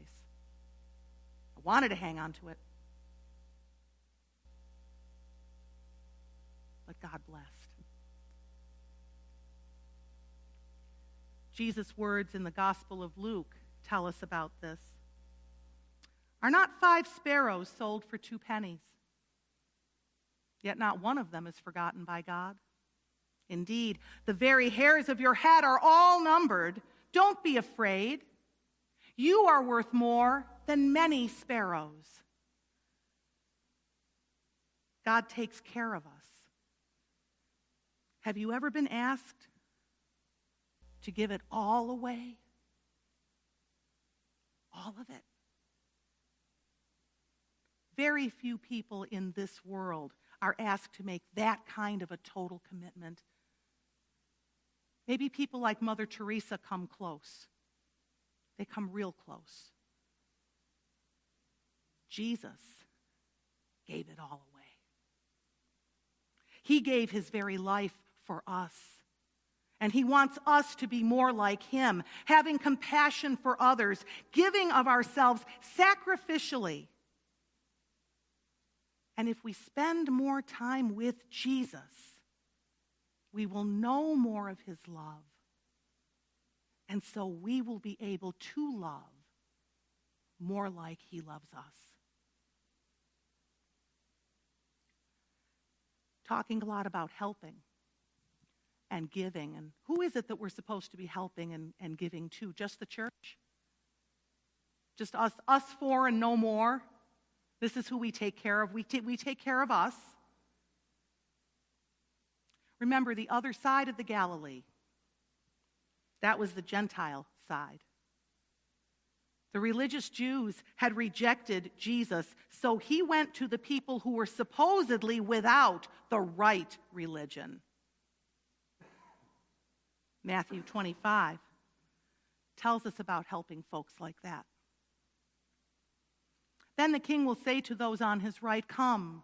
I wanted to hang on to it. But God blessed. Jesus' words in the Gospel of Luke tell us about this. Are not five sparrows sold for two pennies? Yet not one of them is forgotten by God. Indeed, the very hairs of your head are all numbered. Don't be afraid. You are worth more than many sparrows. God takes care of us. Have you ever been asked to give it all away? All of it? Very few people in this world are asked to make that kind of a total commitment Maybe people like Mother Teresa come close. They come real close. Jesus gave it all away. He gave his very life for us. And he wants us to be more like him, having compassion for others, giving of ourselves sacrificially. And if we spend more time with Jesus, we will know more of his love. And so we will be able to love more like he loves us. Talking a lot about helping and giving. And who is it that we're supposed to be helping and, and giving to? Just the church? Just us, us four and no more? This is who we take care of. We, t- we take care of us. Remember the other side of the Galilee. That was the Gentile side. The religious Jews had rejected Jesus, so he went to the people who were supposedly without the right religion. Matthew 25 tells us about helping folks like that. Then the king will say to those on his right, Come,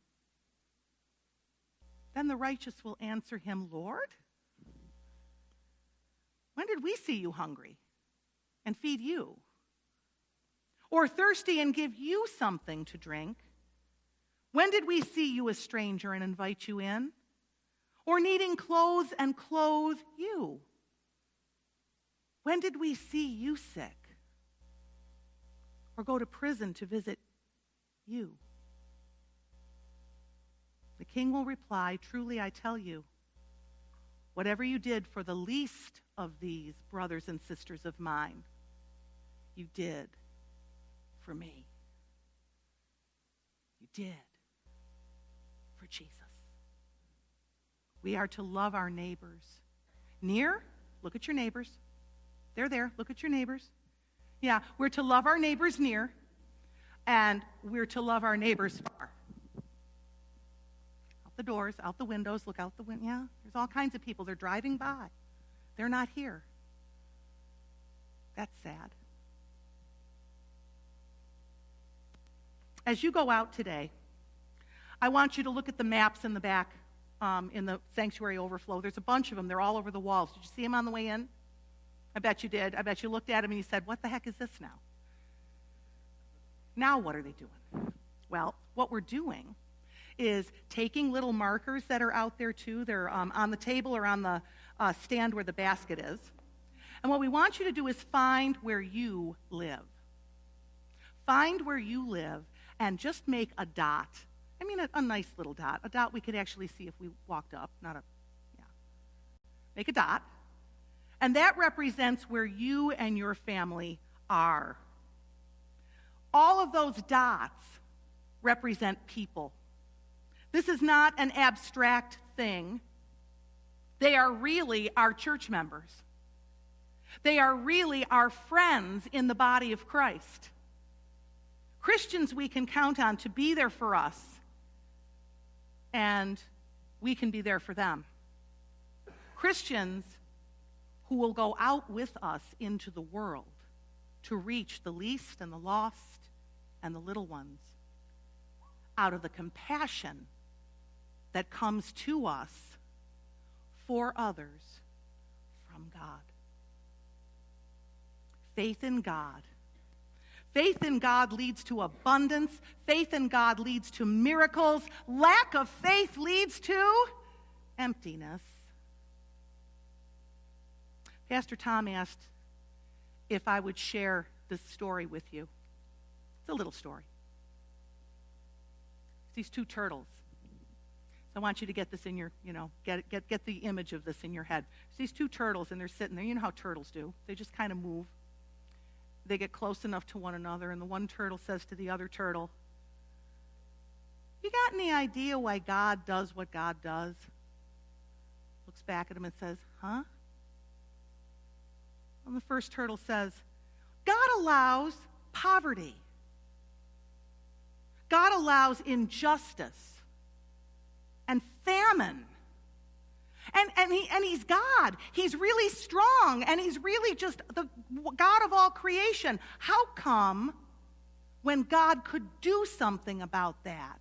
Then the righteous will answer him, Lord, When did we see you hungry and feed you? Or thirsty and give you something to drink? When did we see you a stranger and invite you in? Or needing clothes and clothe you? When did we see you sick? Or go to prison to visit you? The king will reply, Truly I tell you, whatever you did for the least of these brothers and sisters of mine, you did for me. You did for Jesus. We are to love our neighbors. Near, look at your neighbors. They're there. Look at your neighbors. Yeah, we're to love our neighbors near, and we're to love our neighbors the doors, out the windows, look out the window. Yeah, there's all kinds of people. They're driving by. They're not here. That's sad. As you go out today, I want you to look at the maps in the back um, in the sanctuary overflow. There's a bunch of them. They're all over the walls. Did you see them on the way in? I bet you did. I bet you looked at them and you said, What the heck is this now? Now, what are they doing? Well, what we're doing is taking little markers that are out there too. They're um, on the table or on the uh, stand where the basket is. And what we want you to do is find where you live. Find where you live and just make a dot. I mean, a, a nice little dot. A dot we could actually see if we walked up, not a, yeah. Make a dot. And that represents where you and your family are. All of those dots represent people. This is not an abstract thing. They are really our church members. They are really our friends in the body of Christ. Christians we can count on to be there for us, and we can be there for them. Christians who will go out with us into the world to reach the least and the lost and the little ones out of the compassion that comes to us for others from God. Faith in God. Faith in God leads to abundance. Faith in God leads to miracles. Lack of faith leads to emptiness. Pastor Tom asked if I would share this story with you. It's a little story. It's these two turtles. I want you to get this in your, you know, get, get, get the image of this in your head. It's these two turtles, and they're sitting there. You know how turtles do. They just kind of move. They get close enough to one another, and the one turtle says to the other turtle, You got any idea why God does what God does? Looks back at him and says, Huh? And the first turtle says, God allows poverty. God allows injustice and famine. And, and, he, and he's God. He's really strong, and he's really just the God of all creation. How come when God could do something about that,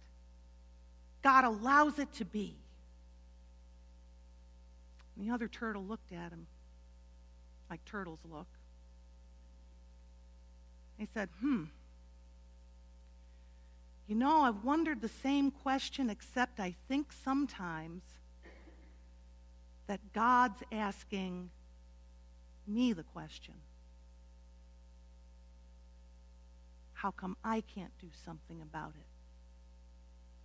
God allows it to be? And the other turtle looked at him like turtles look. He said, Hmm. You know, I've wondered the same question, except I think sometimes that God's asking me the question How come I can't do something about it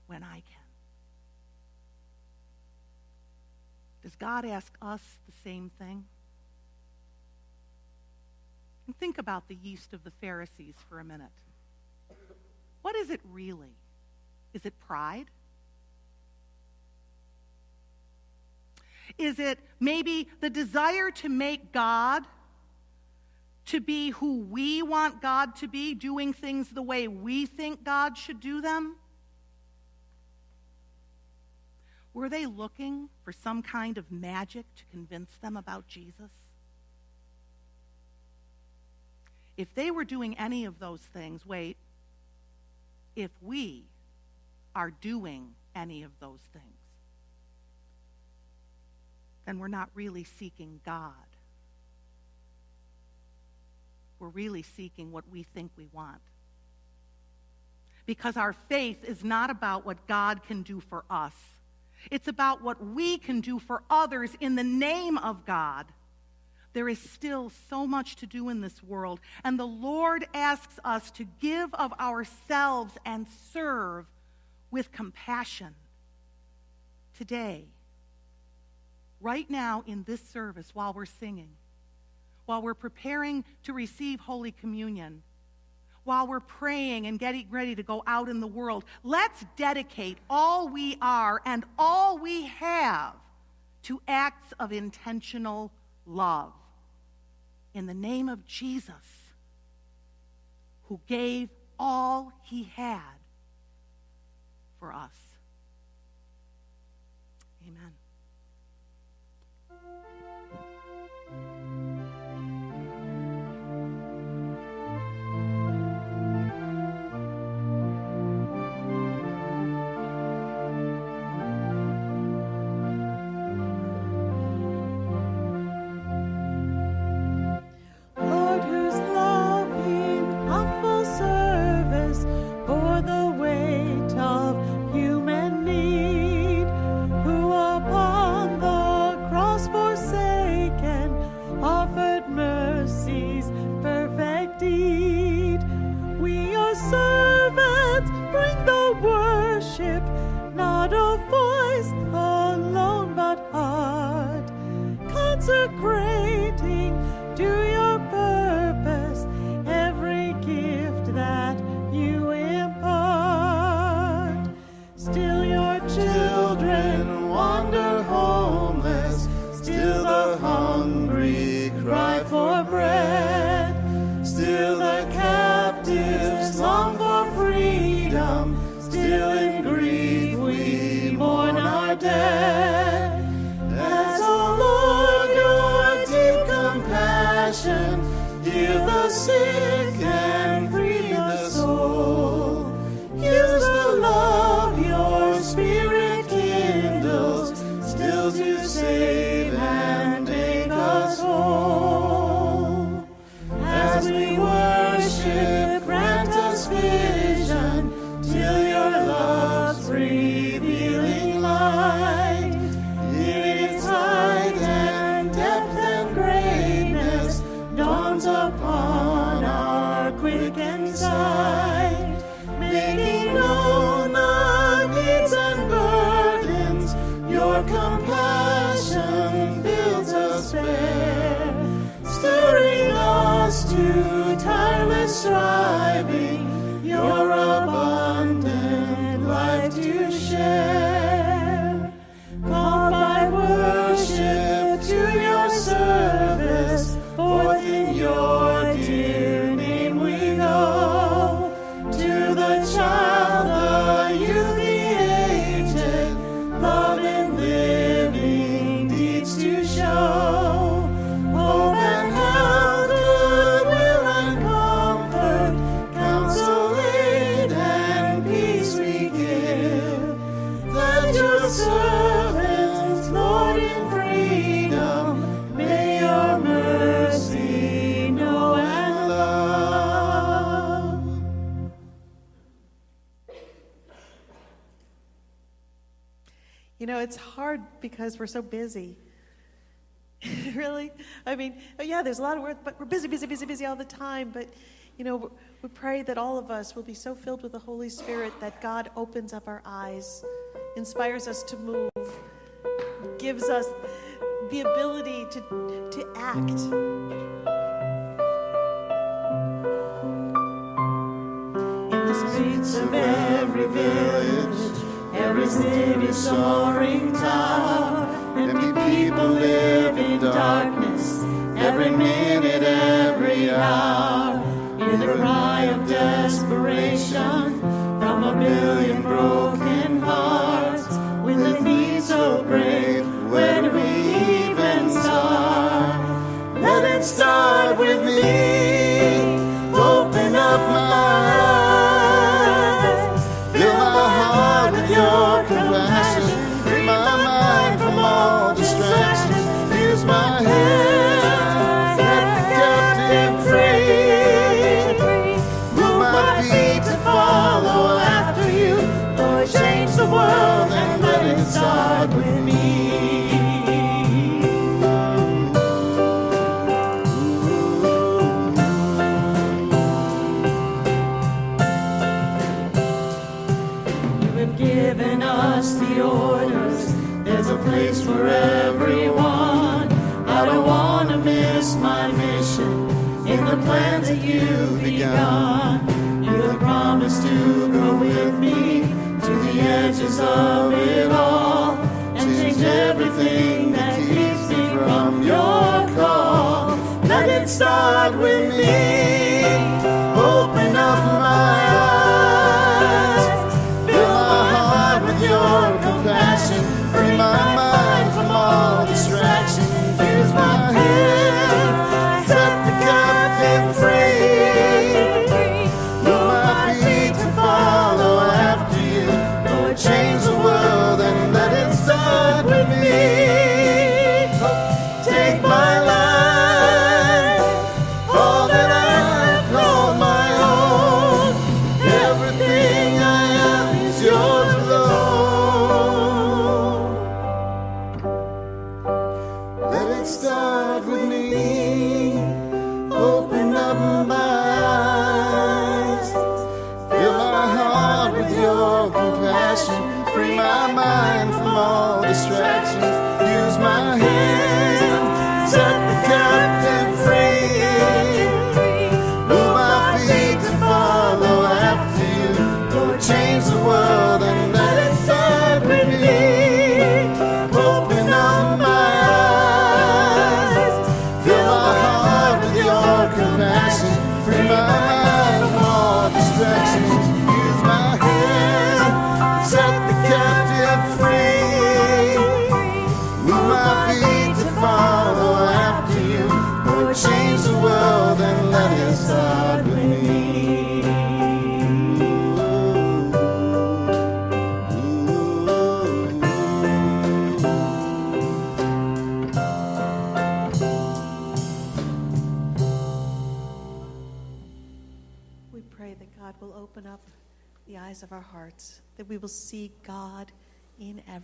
when I can? Does God ask us the same thing? And think about the yeast of the Pharisees for a minute. What is it really? Is it pride? Is it maybe the desire to make God to be who we want God to be, doing things the way we think God should do them? Were they looking for some kind of magic to convince them about Jesus? If they were doing any of those things, wait, if we are doing any of those things, then we're not really seeking God. we're really seeking what we think we want. Because our faith is not about what God can do for us, it's about what we can do for others in the name of God. There is still so much to do in this world, and the Lord asks us to give of ourselves and serve with compassion. Today, right now in this service, while we're singing, while we're preparing to receive Holy Communion, while we're praying and getting ready to go out in the world, let's dedicate all we are and all we have to acts of intentional love in the name of Jesus, who gave all he had for us. Amen. Because we're so busy. really? I mean, yeah, there's a lot of work, but we're busy, busy, busy, busy all the time. But, you know, we pray that all of us will be so filled with the Holy Spirit that God opens up our eyes, inspires us to move, gives us the ability to, to act. In the streets of every village, every city soaring tower, empty people live in darkness, every minute, every hour. In the cry of desperation from a million broken hearts, with a need so great, where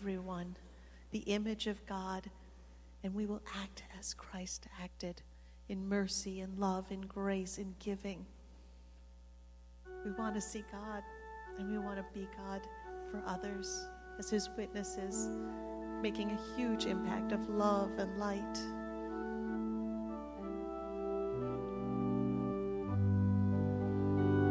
everyone the image of God, and we will act as Christ acted in mercy, in love, in grace, in giving. We want to see God, and we want to be God for others as His witnesses, making a huge impact of love and light. Thank you.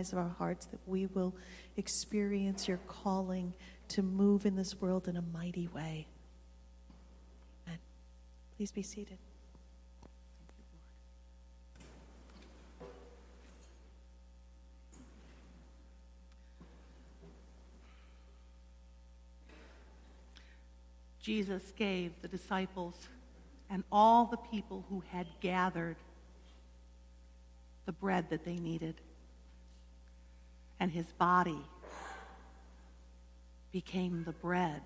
eyes of our hearts that we will experience your calling to move in this world in a mighty way. Amen. Please be seated. Jesus gave the disciples and all the people who had gathered the bread that they needed. And his body became the bread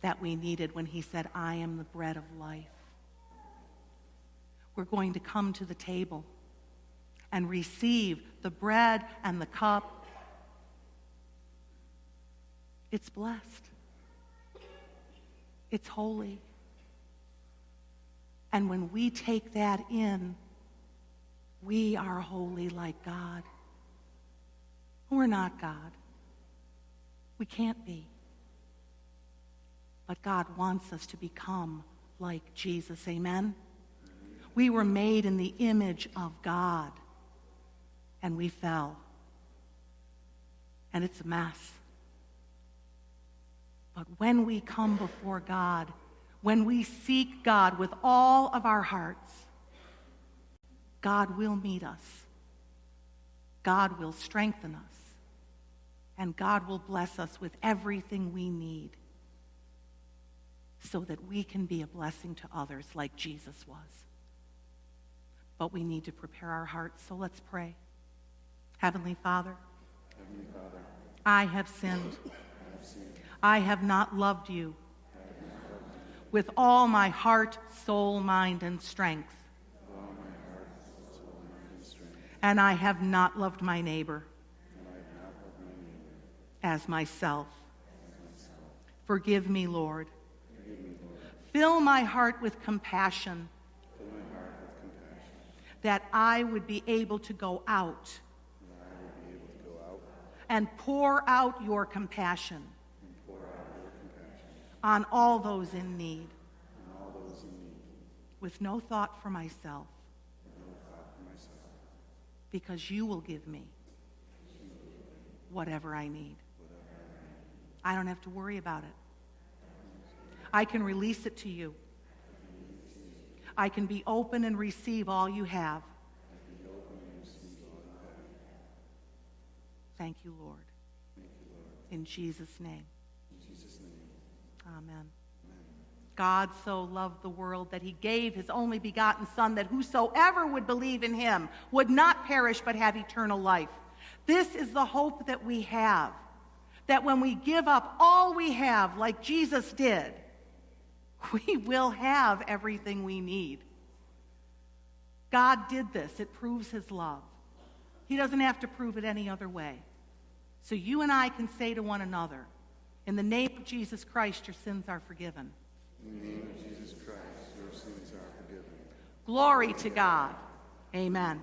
that we needed when he said, I am the bread of life. We're going to come to the table and receive the bread and the cup. It's blessed. It's holy. And when we take that in, we are holy like God. We're not God. We can't be. But God wants us to become like Jesus. Amen? We were made in the image of God, and we fell. And it's a mess. But when we come before God, when we seek God with all of our hearts, God will meet us. God will strengthen us. And God will bless us with everything we need so that we can be a blessing to others like Jesus was. But we need to prepare our hearts, so let's pray. Heavenly Father, Heavenly Father, I have sinned. I have. I have not loved you with all my heart, soul, mind, and strength. With all my heart, soul, mind, and strength. And I have not loved my neighbor And I have not loved my neighbor as myself. Forgive me, Lord. Fill my heart with compassion that I would be able to go out and pour out your compassion on all those in need with no thought for myself. because you will give me whatever I need. I don't have to worry about it. I can release it to you. I can be open and receive all you have. Thank you, Lord. In Jesus' name, amen. God so loved the world that he gave his only begotten Son, that whosoever would believe in him would not perish but have eternal life. This is the hope that we have. That when we give up all we have, like Jesus did, we will have everything we need. God did this, it proves his love. He doesn't have to prove it any other way. So you and I can say to one another, in the name of Jesus Christ, your sins are forgiven. In the name of Jesus Christ, your sins are forgiven. Glory to God. Amen.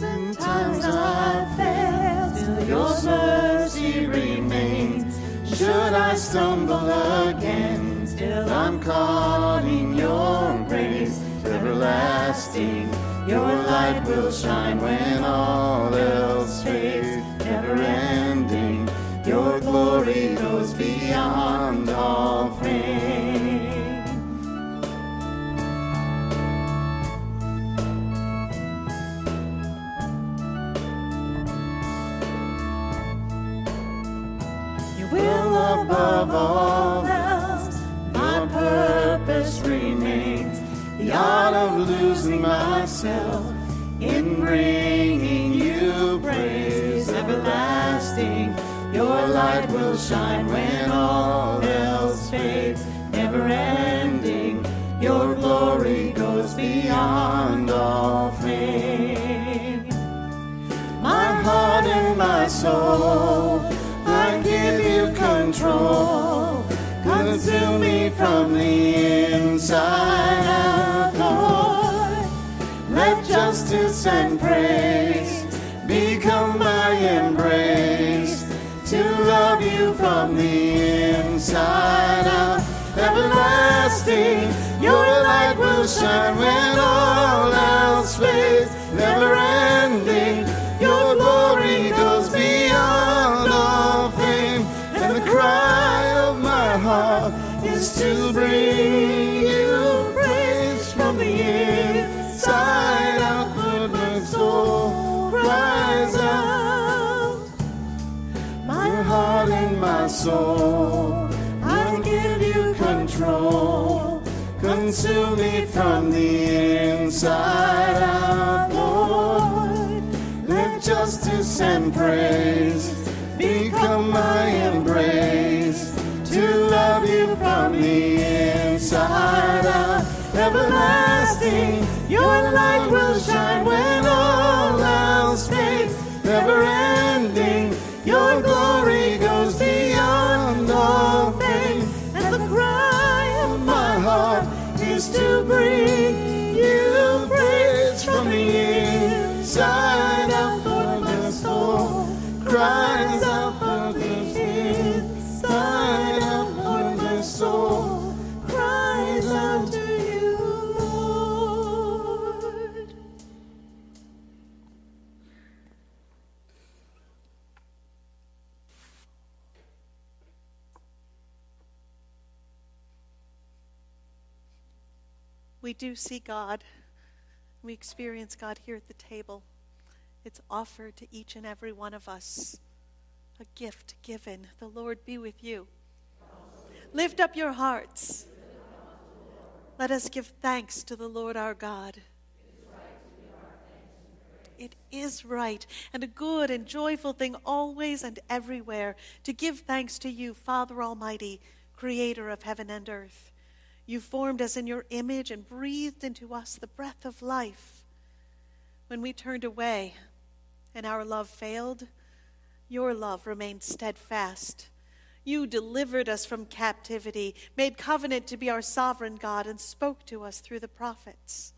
Thousand times I've failed, still your mercy remains. Should I stumble again, still I'm caught in your grace. Everlasting, your light will shine when all else fades. Never ending, your glory goes beyond all fame. Above all else, my purpose remains. The art of losing myself in bringing you praise everlasting. Your light will shine when all else fades, never ending. Your glory goes beyond all fame my heart and my soul. From the inside out, Lord. Let justice and praise become my embrace. To love you from the inside out, everlasting. Soul. I give you control. Consume me from the inside out, Lord. Let justice and praise become my embrace. To love you from the inside out, everlasting. Your light will shine when all else fades. Never ending, your glory out. For soul cries out for inside out. For soul cries out to you, Lord. We do see God. We experience God here at the table. It's offered to each and every one of us. A gift given. The Lord be with you. Lift up your hearts. Let us give thanks to the Lord our God. It is right and a good and joyful thing always and everywhere to give thanks to you, Father Almighty, creator of heaven and earth. You formed us in your image and breathed into us the breath of life. When we turned away and our love failed, your love remained steadfast. You delivered us from captivity, made covenant to be our sovereign God, and spoke to us through the prophets.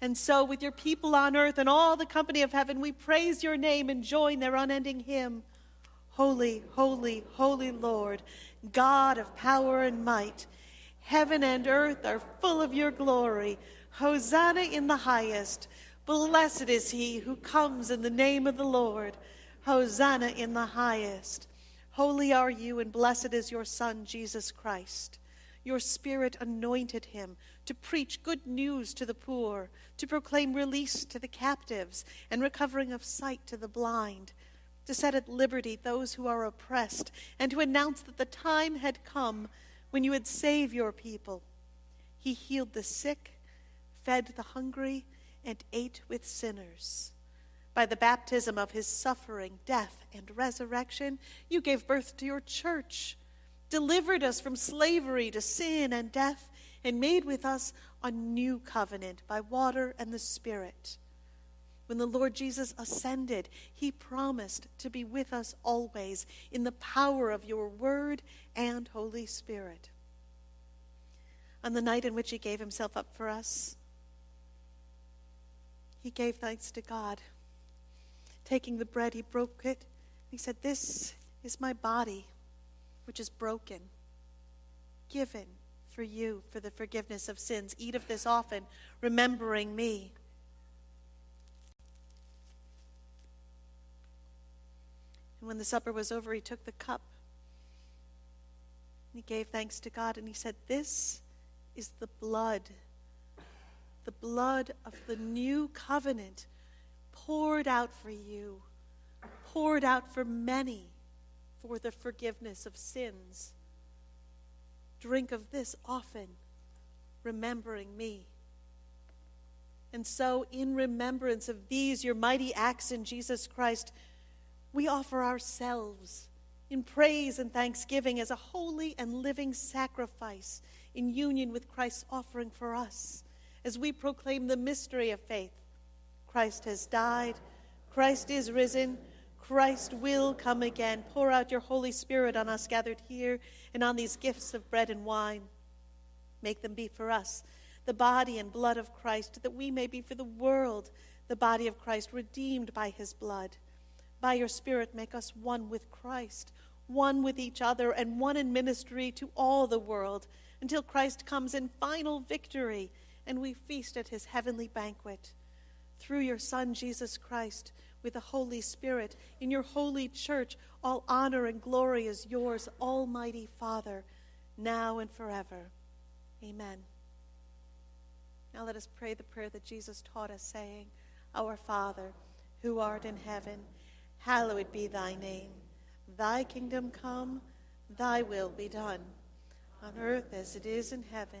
And so, with your people on earth and all the company of heaven, we praise your name and join their unending hymn Holy, holy, holy Lord, God of power and might. Heaven and earth are full of your glory. Hosanna in the highest. Blessed is he who comes in the name of the Lord. Hosanna in the highest. Holy are you, and blessed is your Son, Jesus Christ. Your Spirit anointed him to preach good news to the poor, to proclaim release to the captives, and recovering of sight to the blind, to set at liberty those who are oppressed, and to announce that the time had come when you would save your people. He healed the sick, fed the hungry, and ate with sinners. By the baptism of his suffering, death, and resurrection, you gave birth to your church, delivered us from slavery to sin and death, and made with us a new covenant by water and the Spirit. When the Lord Jesus ascended, he promised to be with us always in the power of your word and Holy Spirit. On the night in which he gave himself up for us, he gave thanks to God. Taking the bread, he broke it. He said, This is my body, which is broken, given for you for the forgiveness of sins. Eat of this often, remembering me. And when the supper was over, he took the cup. He gave thanks to God and he said, This is the blood, the blood of the new covenant poured out for you, poured out for many for the forgiveness of sins. Drink of this often, remembering me. And so, in remembrance of these, your mighty acts in Jesus Christ, we offer ourselves in praise and thanksgiving as a holy and living sacrifice in union with Christ's offering for us as we proclaim the mystery of faith. Christ has died, Christ is risen, Christ will come again. Pour out your Holy Spirit on us gathered here and on these gifts of bread and wine. Make them be for us the body and blood of Christ, that we may be for the world the body of Christ, redeemed by his blood. By your Spirit, make us one with Christ, one with each other, and one in ministry to all the world, until Christ comes in final victory and we feast at his heavenly banquet. Through your Son, Jesus Christ, with the Holy Spirit, in your holy church, all honor and glory is yours, Almighty Father, now and forever. Amen. Now let us pray the prayer that Jesus taught us, saying, Our Father, who art in heaven, hallowed be thy name. Thy kingdom come, Thy will be done, on earth as it is in heaven.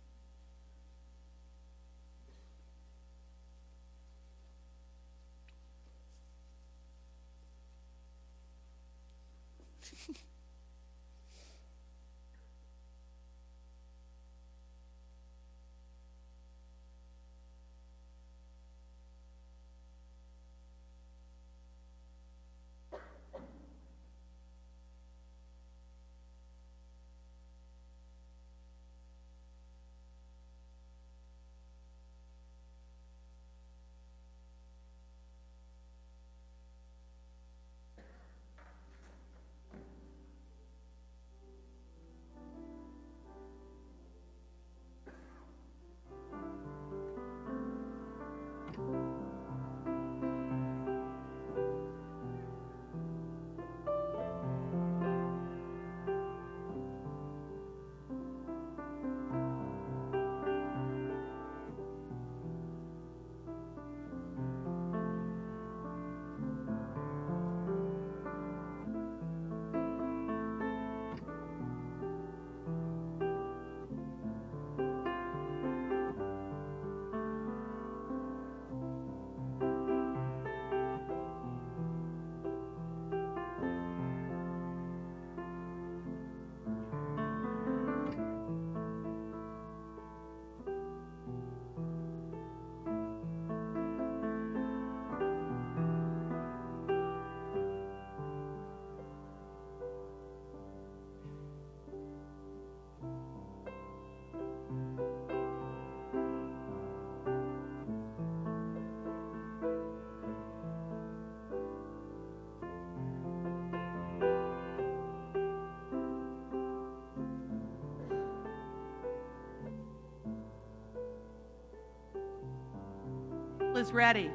Is ready.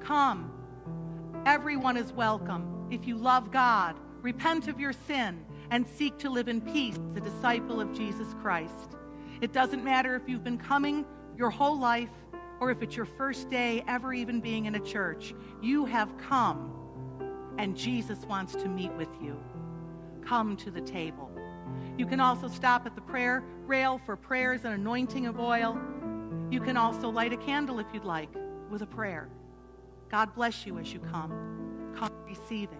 Come. Everyone is welcome. If you love God, repent of your sin, and seek to live in peace a disciple of Jesus Christ. It doesn't matter if you've been coming your whole life or if it's your first day ever even being in a church. You have come, and Jesus wants to meet with you. Come to the table. You can also stop at the prayer rail for prayers and anointing of oil. You can also light a candle if you'd like with a prayer. God bless you as you come. Come receiving.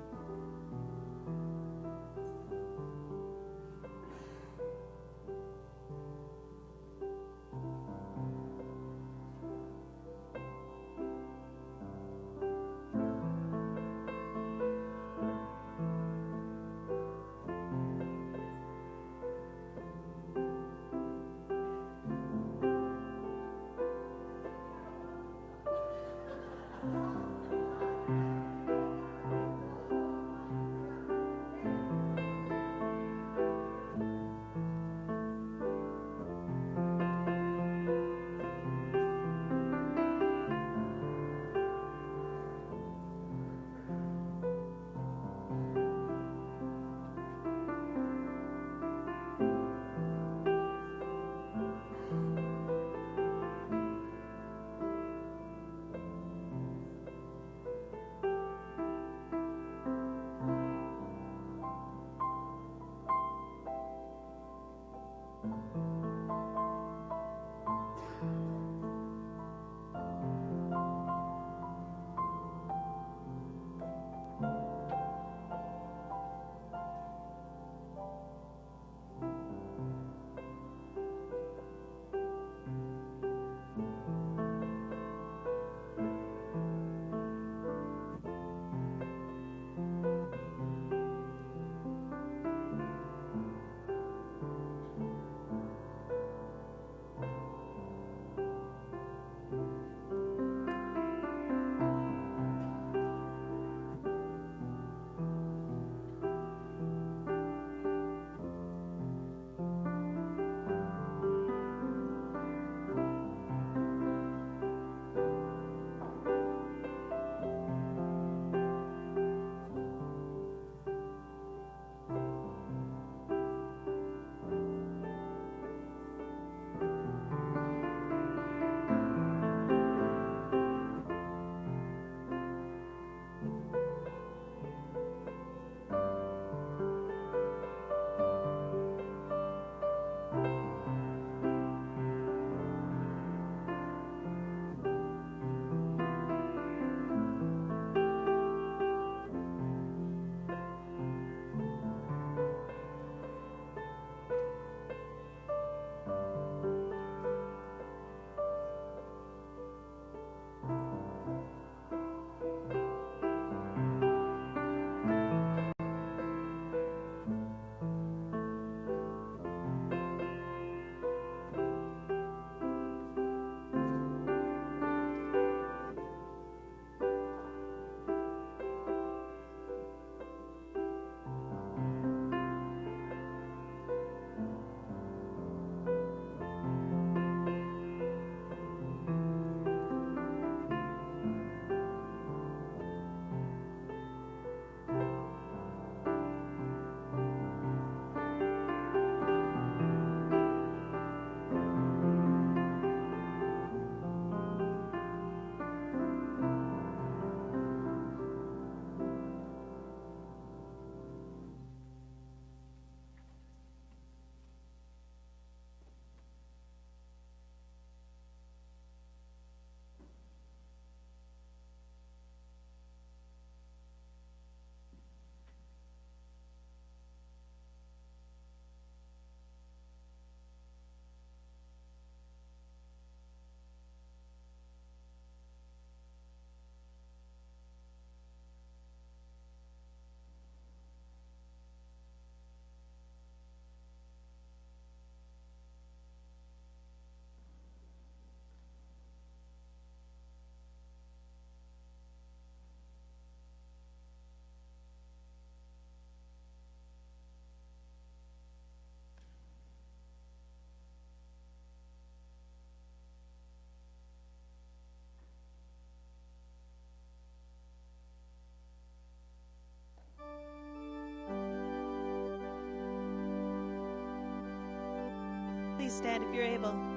Stand if you're able.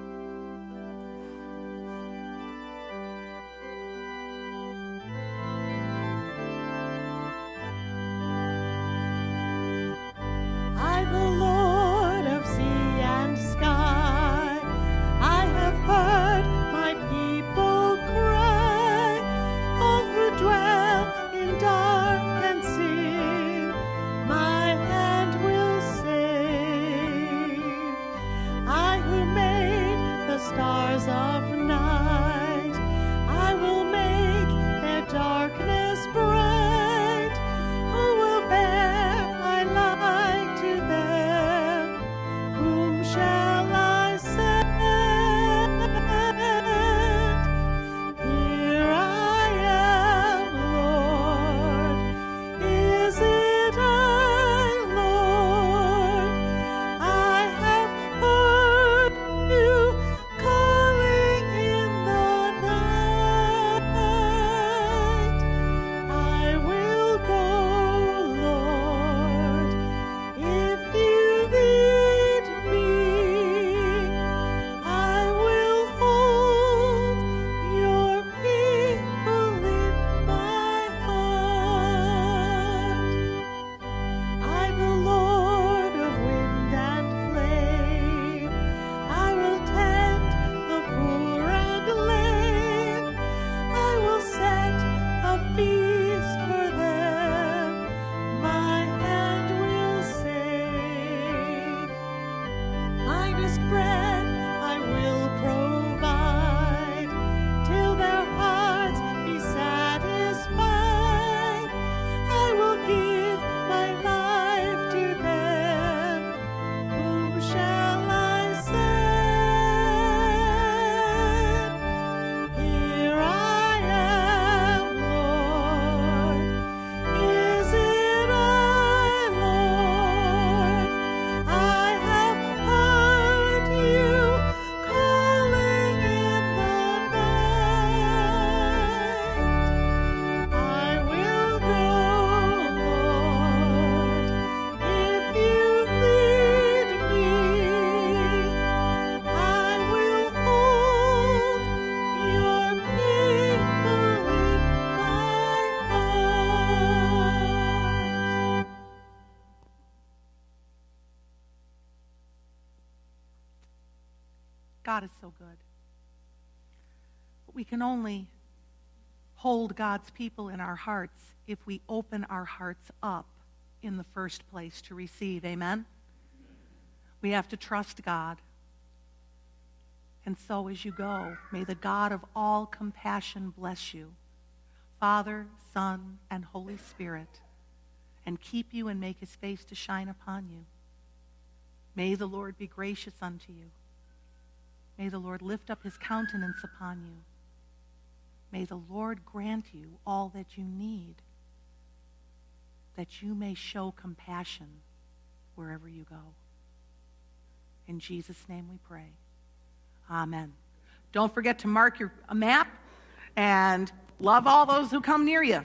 Hold God's people in our hearts if we open our hearts up in the first place to receive. Amen? We have to trust God. And so as you go, may the God of all compassion bless you, Father, Son, and Holy Spirit, and keep you and make his face to shine upon you. May the Lord be gracious unto you. May the Lord lift up his countenance upon you. May the Lord grant you all that you need, that you may show compassion wherever you go. In Jesus' name we pray. Amen. Don't forget to mark your map and love all those who come near you.